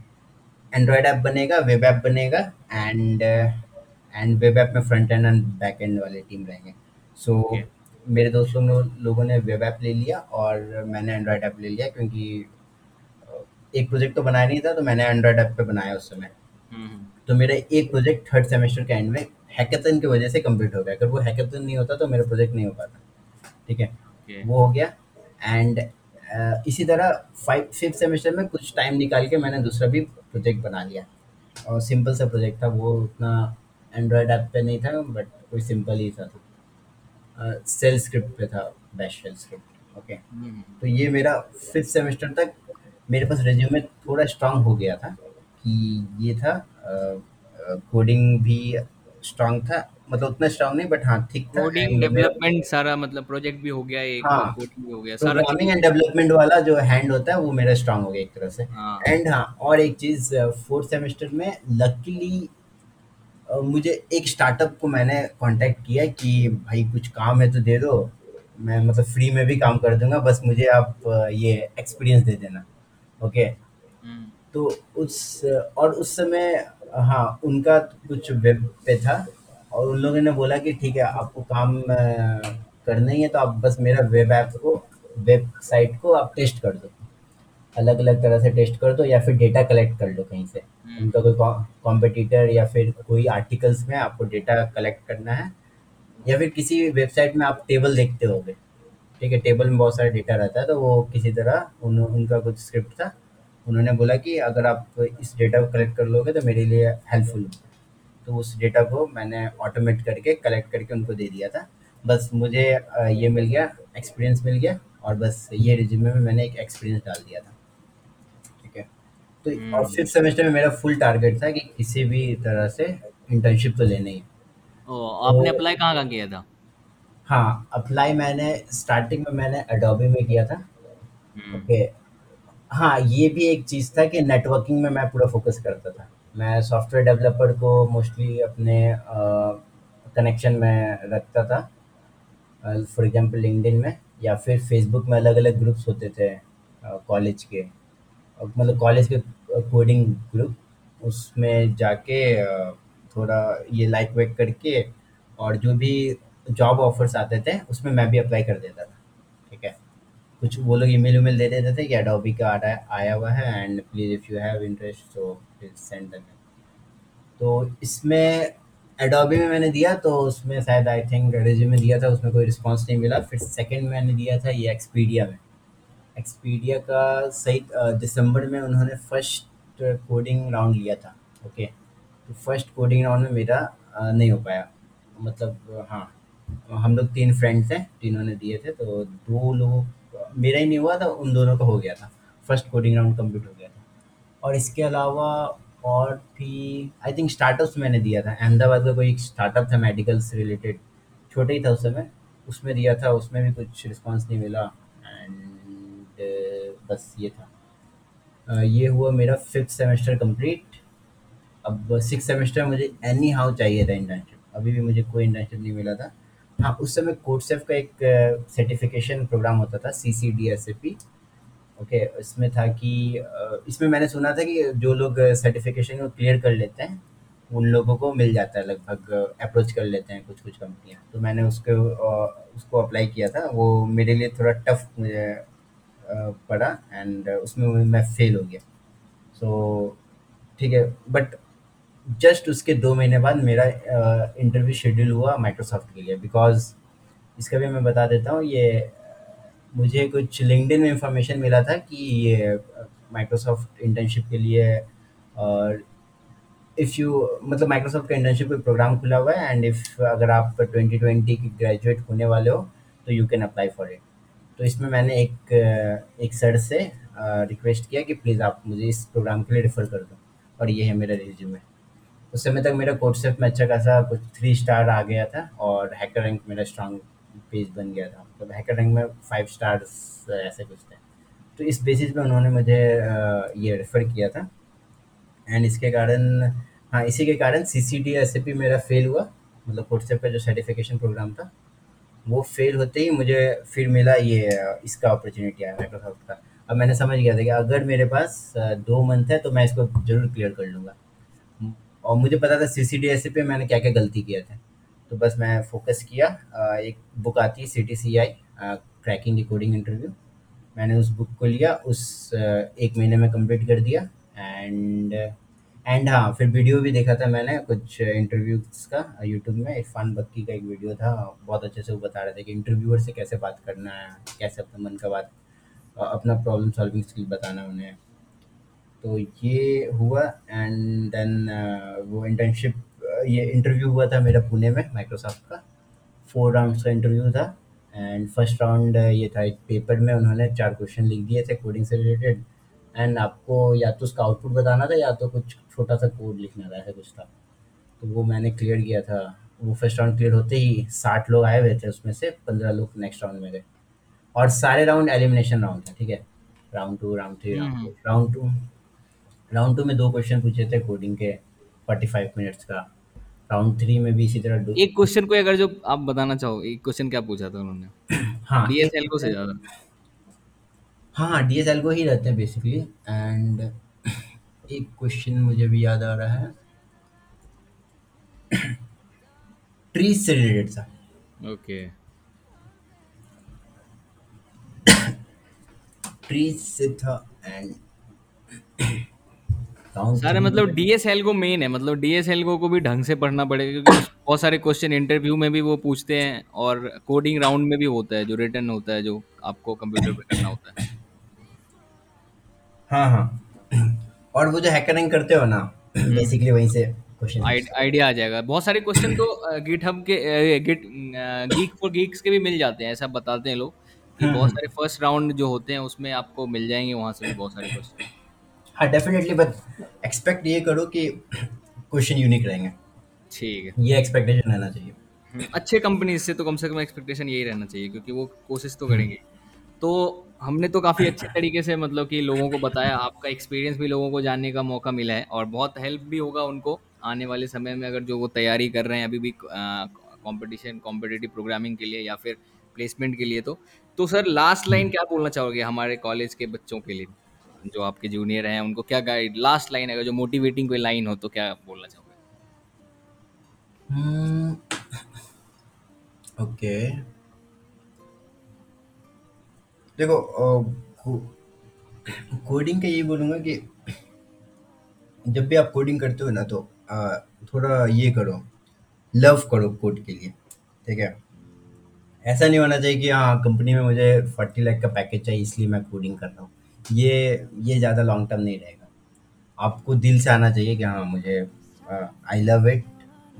Speaker 2: एंड्रॉयड ऐप बनेगा वेब ऐप बनेगा एंड एंड वेब ऐप में front end and back end वाले टीम रहेंगे। सो
Speaker 1: ओके
Speaker 2: मेरे दोस्तों लो- लोगों ने वेब ऐप ले लिया और मैंने एंड्रॉयड ऐप ले लिया क्योंकि एक प्रोजेक्ट तो बनाया नहीं था तो मैंने एंड्रॉयड ऐप पे बनाया उस समय।
Speaker 1: हम्म हम्म,
Speaker 2: तो मेरा एक प्रोजेक्ट थर्ड सेमेस्टर के एंड में हैकेथन की वजह से कंप्लीट हो गया। अगर वो हैकेथन नहीं होता तो मेरा प्रोजेक्ट नहीं हो पाता। ठीक है?
Speaker 1: ओके
Speaker 2: वो हो गया। एंड अ, इसी तरह फाइव फिफ्थ सेमेस्टर में कुछ टाइम निकाल के मैंने दूसरा भी प्रोजेक्ट बना लिया। और सिंपल सा प्रोजेक्ट था। वो उतना एंड्रॉयड ऐप पे नहीं था बट कोई सिंपल ही था। सेल स्क्रिप्ट पे था बैश सेल स्क्रिप्ट ओके तो ये मेरा फिफ्थ सेमेस्टर तक मेरे पास रिज्यूमे थोड़ा स्ट्रांग हो गया था कि ये था कोडिंग भी स्ट्रांग था मतलब उतना स्ट्रांग नहीं बट हाँ ठीक था
Speaker 1: कोडिंग डेवलपमेंट सारा मतलब प्रोजेक्ट भी हो गया एक
Speaker 2: हाँ
Speaker 1: कोडिंग हो गया सारा
Speaker 2: प्रोग्रामिंग एंड डेवलपमेंट वाला जो हैंड होता है वो मेरा स्ट्रांग हो गया एक तरह से।
Speaker 1: हाँ।
Speaker 2: एंड हाँ और एक चीज़ फोर्थ सेमेस्टर में लकीली मुझे एक स्टार्टअप को मैंने कांटेक्ट किया कि भाई कुछ काम है तो दे दो मैं मतलब फ्री में भी काम कर दूँगा बस मुझे आप ये एक्सपीरियंस दे देना। ओके
Speaker 1: हम्म,
Speaker 2: तो उस और उस समय हाँ उनका कुछ वेब पे था और उन लोगों ने बोला कि ठीक है आपको काम अ, करना ही है तो आप बस मेरा वेब ऐप को वेबसाइट को आप टेस्ट कर दो। अलग अलग तरह से टेस्ट कर दो या फिर डेटा कलेक्ट कर लो कहीं से।
Speaker 1: हम्म,
Speaker 2: उनका कोई कॉम्पिटिटर या फिर कोई आर्टिकल्स में आपको डेटा कलेक्ट करना है या फिर किसी वेबसाइट में आप टेबल देखते होगे। ठीक है टेबल में बहुत सारा डेटा रहता है तो वो किसी तरह उन, उनका कुछ स्क्रिप्ट था। उन्होंने बोला कि अगर आप इस डेटा को कलेक्ट कर लोगे तो मेरे लिए हेल्पफुल होगा। तो उस डेटा को मैंने ऑटोमेट करके कलेक्ट करके उनको दे दिया था। बस मुझे ये मिल गया एक्सपीरियंस मिल गया और बस ये रिज्यूमे में मैंने एक एक्सपीरियंस डाल दिया था। ठीक है? तो और
Speaker 1: हम्म।
Speaker 2: फिफ्थ सेमेस्टर में मेरा फुल टारगेट था कि किसी भी तरह से इंटर्नशिप तो लेना ही
Speaker 1: ओ
Speaker 2: तो
Speaker 1: आपने अप्लाई कहाँ कहाँ किया था?
Speaker 2: हाँ अप्लाई मैंने स्टार्टिंग में मैंने अडोबी में किया था।
Speaker 1: हम्म,
Speaker 2: ओके हाँ ये भी एक चीज़ था कि नेटवर्किंग में मैं पूरा फोकस करता था। मैं सॉफ्टवेयर डेवलपर को मोस्टली अपने कनेक्शन में रखता था। फॉर एग्जांपल लिंक्डइन में, या फिर फेसबुक में अलग अलग ग्रुप्स होते थे कॉलेज के। मतलब कॉलेज के कोडिंग ग्रुप उसमें जाके थोड़ा ये लाइक वाइक करके, और जो भी जॉब ऑफर्स आते थे, उसमें मैं भी अप्लाई कर देता था। कुछ वो लोग ईमेल उमेल दे देते थे कि अडोबी का आ है आया हुआ है and please if you have interest so please send the तो इसमें एडोबी में मैंने दिया तो उसमें शायद आई थिंक रिज्यूमे दिया था, उसमें कोई रिस्पांस नहीं मिला। फिर सेकंड मैंने दिया था ये एक्सपीडिया में। एक्सपीडिया का सही दिसंबर में उन्होंने फ़र्स्ट कोडिंग राउंड लिया था ओके तो फ़र्स्ट कोडिंग राउंड में मेरा नहीं हो पाया। मतलब हाँ हम लोग तीन फ्रेंड्स हैं, तीनों ने दिए थे तो दो लोगों मेरा ही नहीं हुआ था उन दोनों का हो गया था। फ़र्स्ट कोडिंग राउंड कंप्लीट हो गया था। और इसके अलावा और भी आई थिंक स्टार्टअप्स मैंने दिया था। अहमदाबाद का कोई स्टार्टअप था मेडिकल से रिलेटेड छोटा ही था उस समय। उसमें दिया था उसमें भी कुछ रिस्पॉन्स नहीं मिला। एंड बस ये था। अ, ये हुआ मेरा फिफ्थ सेमेस्टर कंप्लीट अब सिक्स सेमेस्टर मुझे एनी हाउ चाहिए था इंटर्नशिप अभी भी मुझे कोई इंटर्नशिप नहीं मिला था। हाँ उस समय कोर्सेफ का एक सर्टिफिकेशन प्रोग्राम होता था C C D S A P okay इसमें था कि इसमें मैंने सुना था कि जो लोग सर्टिफिकेशन को क्लियर कर लेते हैं, उन लोगों को मिल जाता है, लगभग अप्रोच कर लेते हैं कुछ कुछ कंपनियाँ तो मैंने उसको उसको अप्लाई किया था। वो मेरे लिए थोड़ा टफ मुझे पड़ा एंड उसमें मैं फेल हो गया। सो ठीक है बट जस्ट उसके दो महीने बाद मेरा इंटरव्यू शेड्यूल हुआ माइक्रोसॉफ्ट के लिए बिकॉज़ इसका भी मैं बता देता हूँ, ये, मुझे कुछ लिंक्डइन में इंफॉर्मेशन मिला था कि ये माइक्रोसॉफ्ट इंटर्नशिप के लिए, और इफ़ यू मतलब माइक्रोसॉफ्ट का इंटर्नशिप का प्रोग्राम खुला हुआ है एंड इफ़ अगर आप 2020 के ग्रेजुएट होने वाले हो तो you can apply for it तो इसमें मैंने एक एक सर से रिक्वेस्ट किया कि प्लीज़ आप मुझे इस प्रोग्राम के लिए रेफ़र कर दो, और ये है मेरा रिज्यूमे उस समय तक मेरा कोर्सेप में अच्छा खासा कुछ थ्री स्टार आ गया था और हैकर रैंक मेरा स्ट्रांग पेज बन गया था। मतलब हैकर रैंक में फाइव स्टार्स ऐसे कुछ थे। तो इस बेसिस पे उन्होंने मुझे ये रेफ़र किया था। एंड इसके कारण हाँ इसी के कारण C C D S P मेरा फेल हुआ। मतलब कोर्सेप का जो सर्टिफिकेशन प्रोग्राम था, वो फेल होते ही मुझे फिर मिला ये, इसका अपॉर्चुनिटी आया माइक्रोसॉफ्ट का। अब मैंने समझ गया था कि अगर मेरे पास दो मंथ है तो मैं इसको ज़रूर क्लियर कर लूँगा। और मुझे पता था सीसीडीएसए पे मैंने क्या-क्या गलती किया था। तो बस मैं फ़ोकस किया एक बुक आती है सीटीसीआई अ, क्रैकिंग द कोडिंग इंटरव्यू। मैंने उस बुक को लिया, उस एक महीने में कंप्लीट कर दिया। एंड एंड हाँ, फिर वीडियो भी देखा था मैंने कुछ इंटरव्यूज़ का यूट्यूब में। इरफ़ान बक्की का एक वीडियो था, बहुत अच्छे से वो बता रहे थे कि इंटरव्यूअर से कैसे बात करना है, कैसे अपने मन का बात अपना प्रॉब्लम सॉल्विंग स्किल बताना उन्हें। तो ये हुआ एंड देन वो इंटर्नशिप ये इंटरव्यू हुआ था मेरा पुणे में माइक्रोसॉफ्ट का। फोर राउंड्स का इंटरव्यू था एंड फ़र्स्ट राउंड ये था एक पेपर में उन्होंने चार क्वेश्चन लिख दिए थे कोडिंग से रिलेटेड एंड आपको या तो उसका आउटपुट बताना था या तो कुछ छोटा सा कोड लिखना था ऐसा कुछ था। तो वो मैंने क्लियर किया था। वो फ़र्स्ट राउंड क्लियर होते ही साठ लोग आए हुए थे उसमें से पंद्रह लोग नेक्स्ट राउंड में गए। और सारे राउंड एलिमिनेशन राउंड था ठीक है? Round two round three round four round two round two में दो क्वेश्चन पूछे थे कोडिंग के फोर्टी फाइव मिनट्स का। राउंड थ्री में भी इसी तरह दो
Speaker 1: एक क्वेश्चन को अगर जो आप बताना चाहो एक क्वेश्चन क्या पूछा था उन्होंने? <clears throat>
Speaker 2: हाँ।
Speaker 1: डीएसएल को से ज़्यादा।
Speaker 2: हाँ हाँ डी एस एल को ही रहते हैं बेसिकली एंड <clears throat> एक क्वेश्चन मुझे भी याद आ रहा है। <clears throat> ट्रीज से रिलेटेड था।
Speaker 1: ओके
Speaker 2: ट्रीज से था एंड
Speaker 1: सारे मतलब डीएसएल को मेन है मतलब डीएसएल को को भी ढंग से पढ़ना पड़ेगा क्योंकि <coughs> बहुत सारे क्वेश्चन इंटरव्यू में भी वो पूछते हैं और कोडिंग राउंड में भी होता है जो रिटर्न होता है जो आपको कंप्यूटर पे करना होता है।
Speaker 2: हाँ हाँ। और वो जो हैकरिंग करते हो ना
Speaker 1: हम्म।
Speaker 2: बेसिकली वहीं से क्वेश्चन
Speaker 1: आइडिया आ जाएगा। बहुत सारे क्वेश्चन तो गिटहब के गिट गीक फॉर गीक्स के भी मिल जाते हैं ऐसा बताते हैं लोग कि बहुत
Speaker 2: हम्म
Speaker 1: सारे फ़र्स्ट राउंड जो होते हैं उसमें आपको मिल जाएँगे वहाँ से भी बहुत सारे क्वेश्चन
Speaker 2: हाँ डेफिनेटली बट एक्सपेक्ट ये करो कि क्वेश्चन यूनिक रहेंगे।
Speaker 1: ठीक है।
Speaker 2: ये एक्सपेक्टेशन रहना चाहिए।
Speaker 1: हम्म, अच्छे कंपनी से तो कम से कम एक्सपेक्टेशन यही रहना चाहिए क्योंकि वो कोशिश तो करेंगे। तो हमने तो काफ़ी अच्छे तरीके से मतलब कि लोगों को बताया आपका एक्सपीरियंस भी लोगों को जानने का मौका मिला है और बहुत हेल्प भी होगा उनको आने वाले समय में अगर जो वो तैयारी कर रहे हैं अभी भी कंपटीशन कॉम्पिटिटिव प्रोग्रामिंग के लिए या फिर प्लेसमेंट के लिए तो। तो सर लास्ट लाइन क्या बोलना चाहोगे हमारे कॉलेज के बच्चों के लिए? जो आपके जूनियर हैं उनको क्या गाइड लास्ट लाइन अगर जो मोटिवेटिंग कोई लाइन हो तो क्या बोलना चाहोगे?
Speaker 2: ओके देखो कोडिंग का यही बोलूँगा कि जब भी आप कोडिंग करते हो ना तो आ, थोड़ा ये करो लव करो कोड के लिए ठीक है? ऐसा नहीं होना चाहिए कि हाँ कंपनी में मुझे फोर्टी लाख का पैकेज चाहिए इसलिए मैं कोडिंग कर रहा हूँ। ये ये ज़्यादा लॉन्ग टर्म नहीं रहेगा। आपको दिल से आना चाहिए कि हाँ मुझे आई लव इट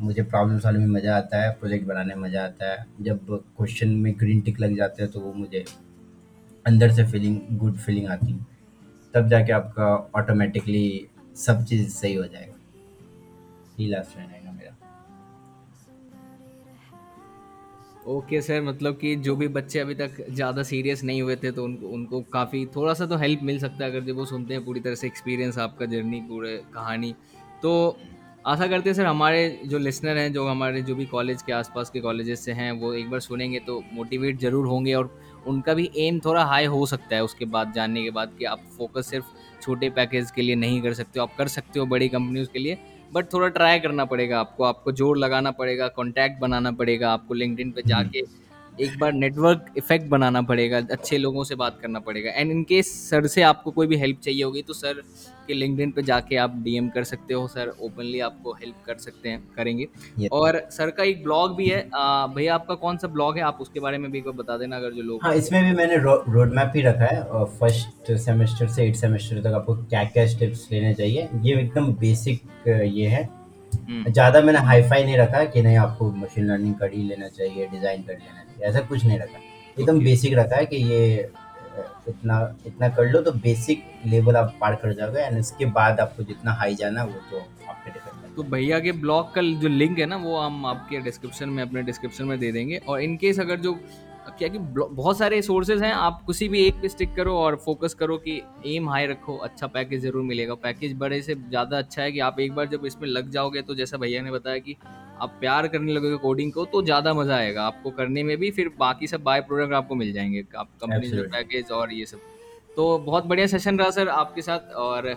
Speaker 2: मुझे प्रॉब्लम सॉल्व में मज़ा आता है प्रोजेक्ट बनाने में मज़ा आता है। जब क्वेश्चन में ग्रीन टिक लग जाते हैं तो वो मुझे अंदर से फीलिंग गुड फीलिंग आती है। तब जाके आपका ऑटोमेटिकली सब चीज़ सही हो जाएगा। ये लास्ट
Speaker 1: ओके सर मतलब कि जो भी बच्चे अभी तक ज़्यादा सीरियस नहीं हुए थे तो उनको उनको काफ़ी थोड़ा सा तो हेल्प मिल सकता है, अगर जब वो सुनते हैं पूरी तरह से एक्सपीरियंस आपका जर्नी पूरे कहानी। तो आशा करते हैं सर हमारे जो लिसनर हैं, जो हमारे जो भी कॉलेज के आसपास के कॉलेजेस से हैं, वो एक बार सुनेंगे तो मोटिवेट ज़रूर होंगे और उनका भी एम थोड़ा हाई हो सकता है उसके बाद, जानने के बाद कि आप फोकस सिर्फ़ छोटे पैकेज के लिए नहीं कर सकते हो, आप कर सकते हो बड़ी कंपनीज़ के लिए। बट थोड़ा ट्राई करना पड़ेगा आपको आपको ज़ोर लगाना पड़ेगा कॉन्टैक्ट बनाना पड़ेगा आपको लिंकड पे जाके। एक बार नेटवर्क इफ़ेक्ट बनाना पड़ेगा अच्छे लोगों से बात करना पड़ेगा। एंड इन केस सर से आपको कोई भी हेल्प चाहिए होगी तो सर के लिंक्डइन पे जाके आप डीएम कर सकते हो। सर ओपनली आपको हेल्प कर सकते हैं करेंगे। और सर का एक ब्लॉग भी है। भैया आपका कौन सा ब्लॉग है? आप उसके बारे में भी एक बार बता देना अगर जो लोग
Speaker 2: हाँ इसमें भी मैंने रोड मैप ही रखा है। फ़र्स्ट सेमेस्टर से एट सेमेस्टर तक आपको क्या क्या स्टेप्स लेने चाहिए। ये एकदम बेसिक ये है।
Speaker 1: हम्म,
Speaker 2: ज़्यादा मैंने हाईफाई नहीं रखा कि नहीं आपको मशीन लर्निंग कर ही लेना चाहिए डिज़ाइन कर लेना ऐसा कुछ नहीं रखा। एकदम बेसिक रखा है कि ये इतना इतना कर लो तो बेसिक लेवल आप पार कर जाओगे एंड इसके बाद आपको जितना हाई जाना वो तो आपके डिपेंड
Speaker 1: तो भैया के ब्लॉग का जो लिंक है ना वो हम आपके डिस्क्रिप्शन में अपने डिस्क्रिप्शन में दे देंगे। और इन केस अगर जो क्या कि बहुत सारे सोर्सेज हैं आप किसी भी एक पे स्टिक करो और फोकस करो कि एम हाई रखो अच्छा पैकेज ज़रूर मिलेगा। पैकेज बड़े से ज़्यादा अच्छा है कि आप एक बार जब इसमें लग जाओगे तो जैसा भैया ने बताया कि आप प्यार करने लगोगे कोडिंग को तो ज़्यादा मज़ा आएगा। आपको करने में भी फिर बाकी सब बाय प्रोडक्ट आपको मिल जाएँगे। आप कंपनी
Speaker 2: एब्सोल्युटली
Speaker 1: पैकेज और ये सब। तो बहुत बढ़िया सेशन रहा सर आपके साथ और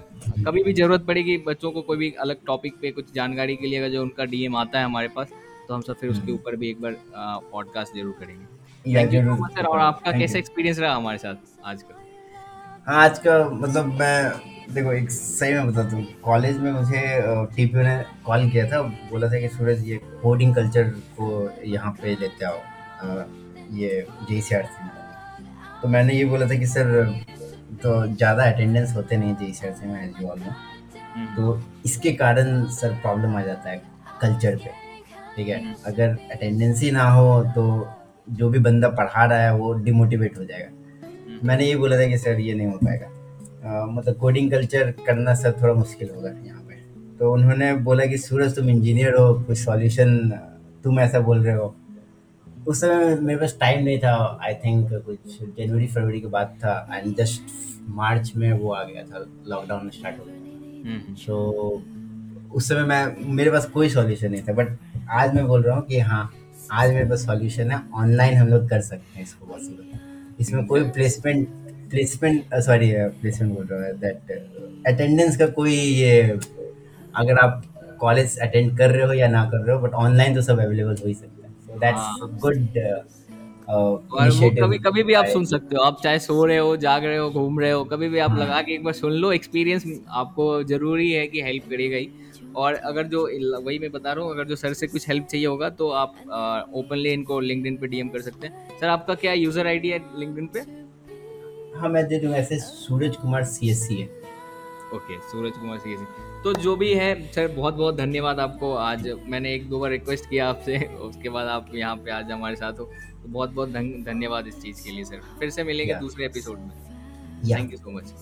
Speaker 1: कभी भी ज़रूरत पड़ेगी बच्चों को कोई भी अलग टॉपिक पे कुछ जानकारी के लिए अगर जो उनका डीएम आता है हमारे पास तो हम सब फिर उसके ऊपर भी एक बार पॉडकास्ट ज़रूर करेंगे। थैंक यू सर और आपका कैसा एक्सपीरियंस रहा हमारे साथ आज का?
Speaker 2: हाँ आज का मतलब मैं देखो एक सही में बताता हूँ। कॉलेज में मुझे टीपीओ ने कॉल किया था। बोला था कि सूरज ये कोडिंग कल्चर को यहाँ पे लेते आओ। ये जे सी आर सी तो मैंने ये बोला था कि सर तो ज़्यादा अटेंडेंस होते नहीं जी सर से मैं एज में।
Speaker 1: हम्म,
Speaker 2: तो इसके कारण सर प्रॉब्लम आ जाता है कल्चर पे। ठीक है?
Speaker 1: हम्म,
Speaker 2: अगर अटेंडेंस ही ना हो तो जो भी बंदा पढ़ा रहा है वो डिमोटिवेट हो जाएगा।
Speaker 1: हम्म,
Speaker 2: मैंने ये बोला था कि सर ये नहीं हो पाएगा। मतलब कोडिंग कल्चर करना सर थोड़ा मुश्किल होगा यहाँ पे। तो उन्होंने बोला कि सूरज तुम इंजीनियर हो कुछ सॉल्यूशन तुम ऐसा बोल रहे हो। उस समय मेरे पास टाइम नहीं था। आई थिंक कुछ जनवरी फरवरी के बाद था एंड जस्ट मार्च में वो आ गया था। लॉकडाउन स्टार्ट हो गया।
Speaker 1: हम्म,
Speaker 2: सो उस समय मैं मेरे पास कोई सॉल्यूशन नहीं था। बट आज मैं बोल रहा हूँ कि हाँ आज मेरे पास सॉल्यूशन है। ऑनलाइन हम लोग कर सकते हैं इसको पॉसिबल इसमें कोई प्लेसमेंट प्लेसमेंट सॉरी प्लेसमेंट बोल रहा हूँ दैट अटेंडेंस का कोई ये अगर आप कॉलेज अटेंड कर रहे हो या ना कर रहे हो बट ऑनलाइन तो सब अवेलेबल हो ही सकता है। सो दैट्स गुड
Speaker 1: और वो कभी कभी भी आप सुन सकते हो। आप चाहे सो रहे हो जाग रहे हो घूम रहे हो कभी भी आप
Speaker 2: हाँ।
Speaker 1: लगा के एक बार सुन लो एक्सपीरियंस आपको ज़रूरी है कि हेल्प करेगा ही। और अगर जो वही मैं बता रहा हूँ अगर जो सर से कुछ हेल्प चाहिए होगा तो आप ओपनली इनको लिंक्डइन पे डीएम कर सकते हैं। सर आपका क्या यूज़र आईडी है लिंक्डइन पे?
Speaker 2: हाँ मैं दे दूँगा ऐसे सूरज कुमार सी एस सी है।
Speaker 1: Okay okay, Suraj Kumar C S C तो जो भी है सर बहुत बहुत धन्यवाद आपको। आज मैंने एक दो बार रिक्वेस्ट किया आपसे उसके बाद आप यहाँ पे आज हमारे साथ हो। तो बहुत बहुत धन्यवाद इस चीज़ के लिए सर। फिर से मिलेंगे
Speaker 2: yeah.
Speaker 1: दूसरे एपिसोड में। Thank you so much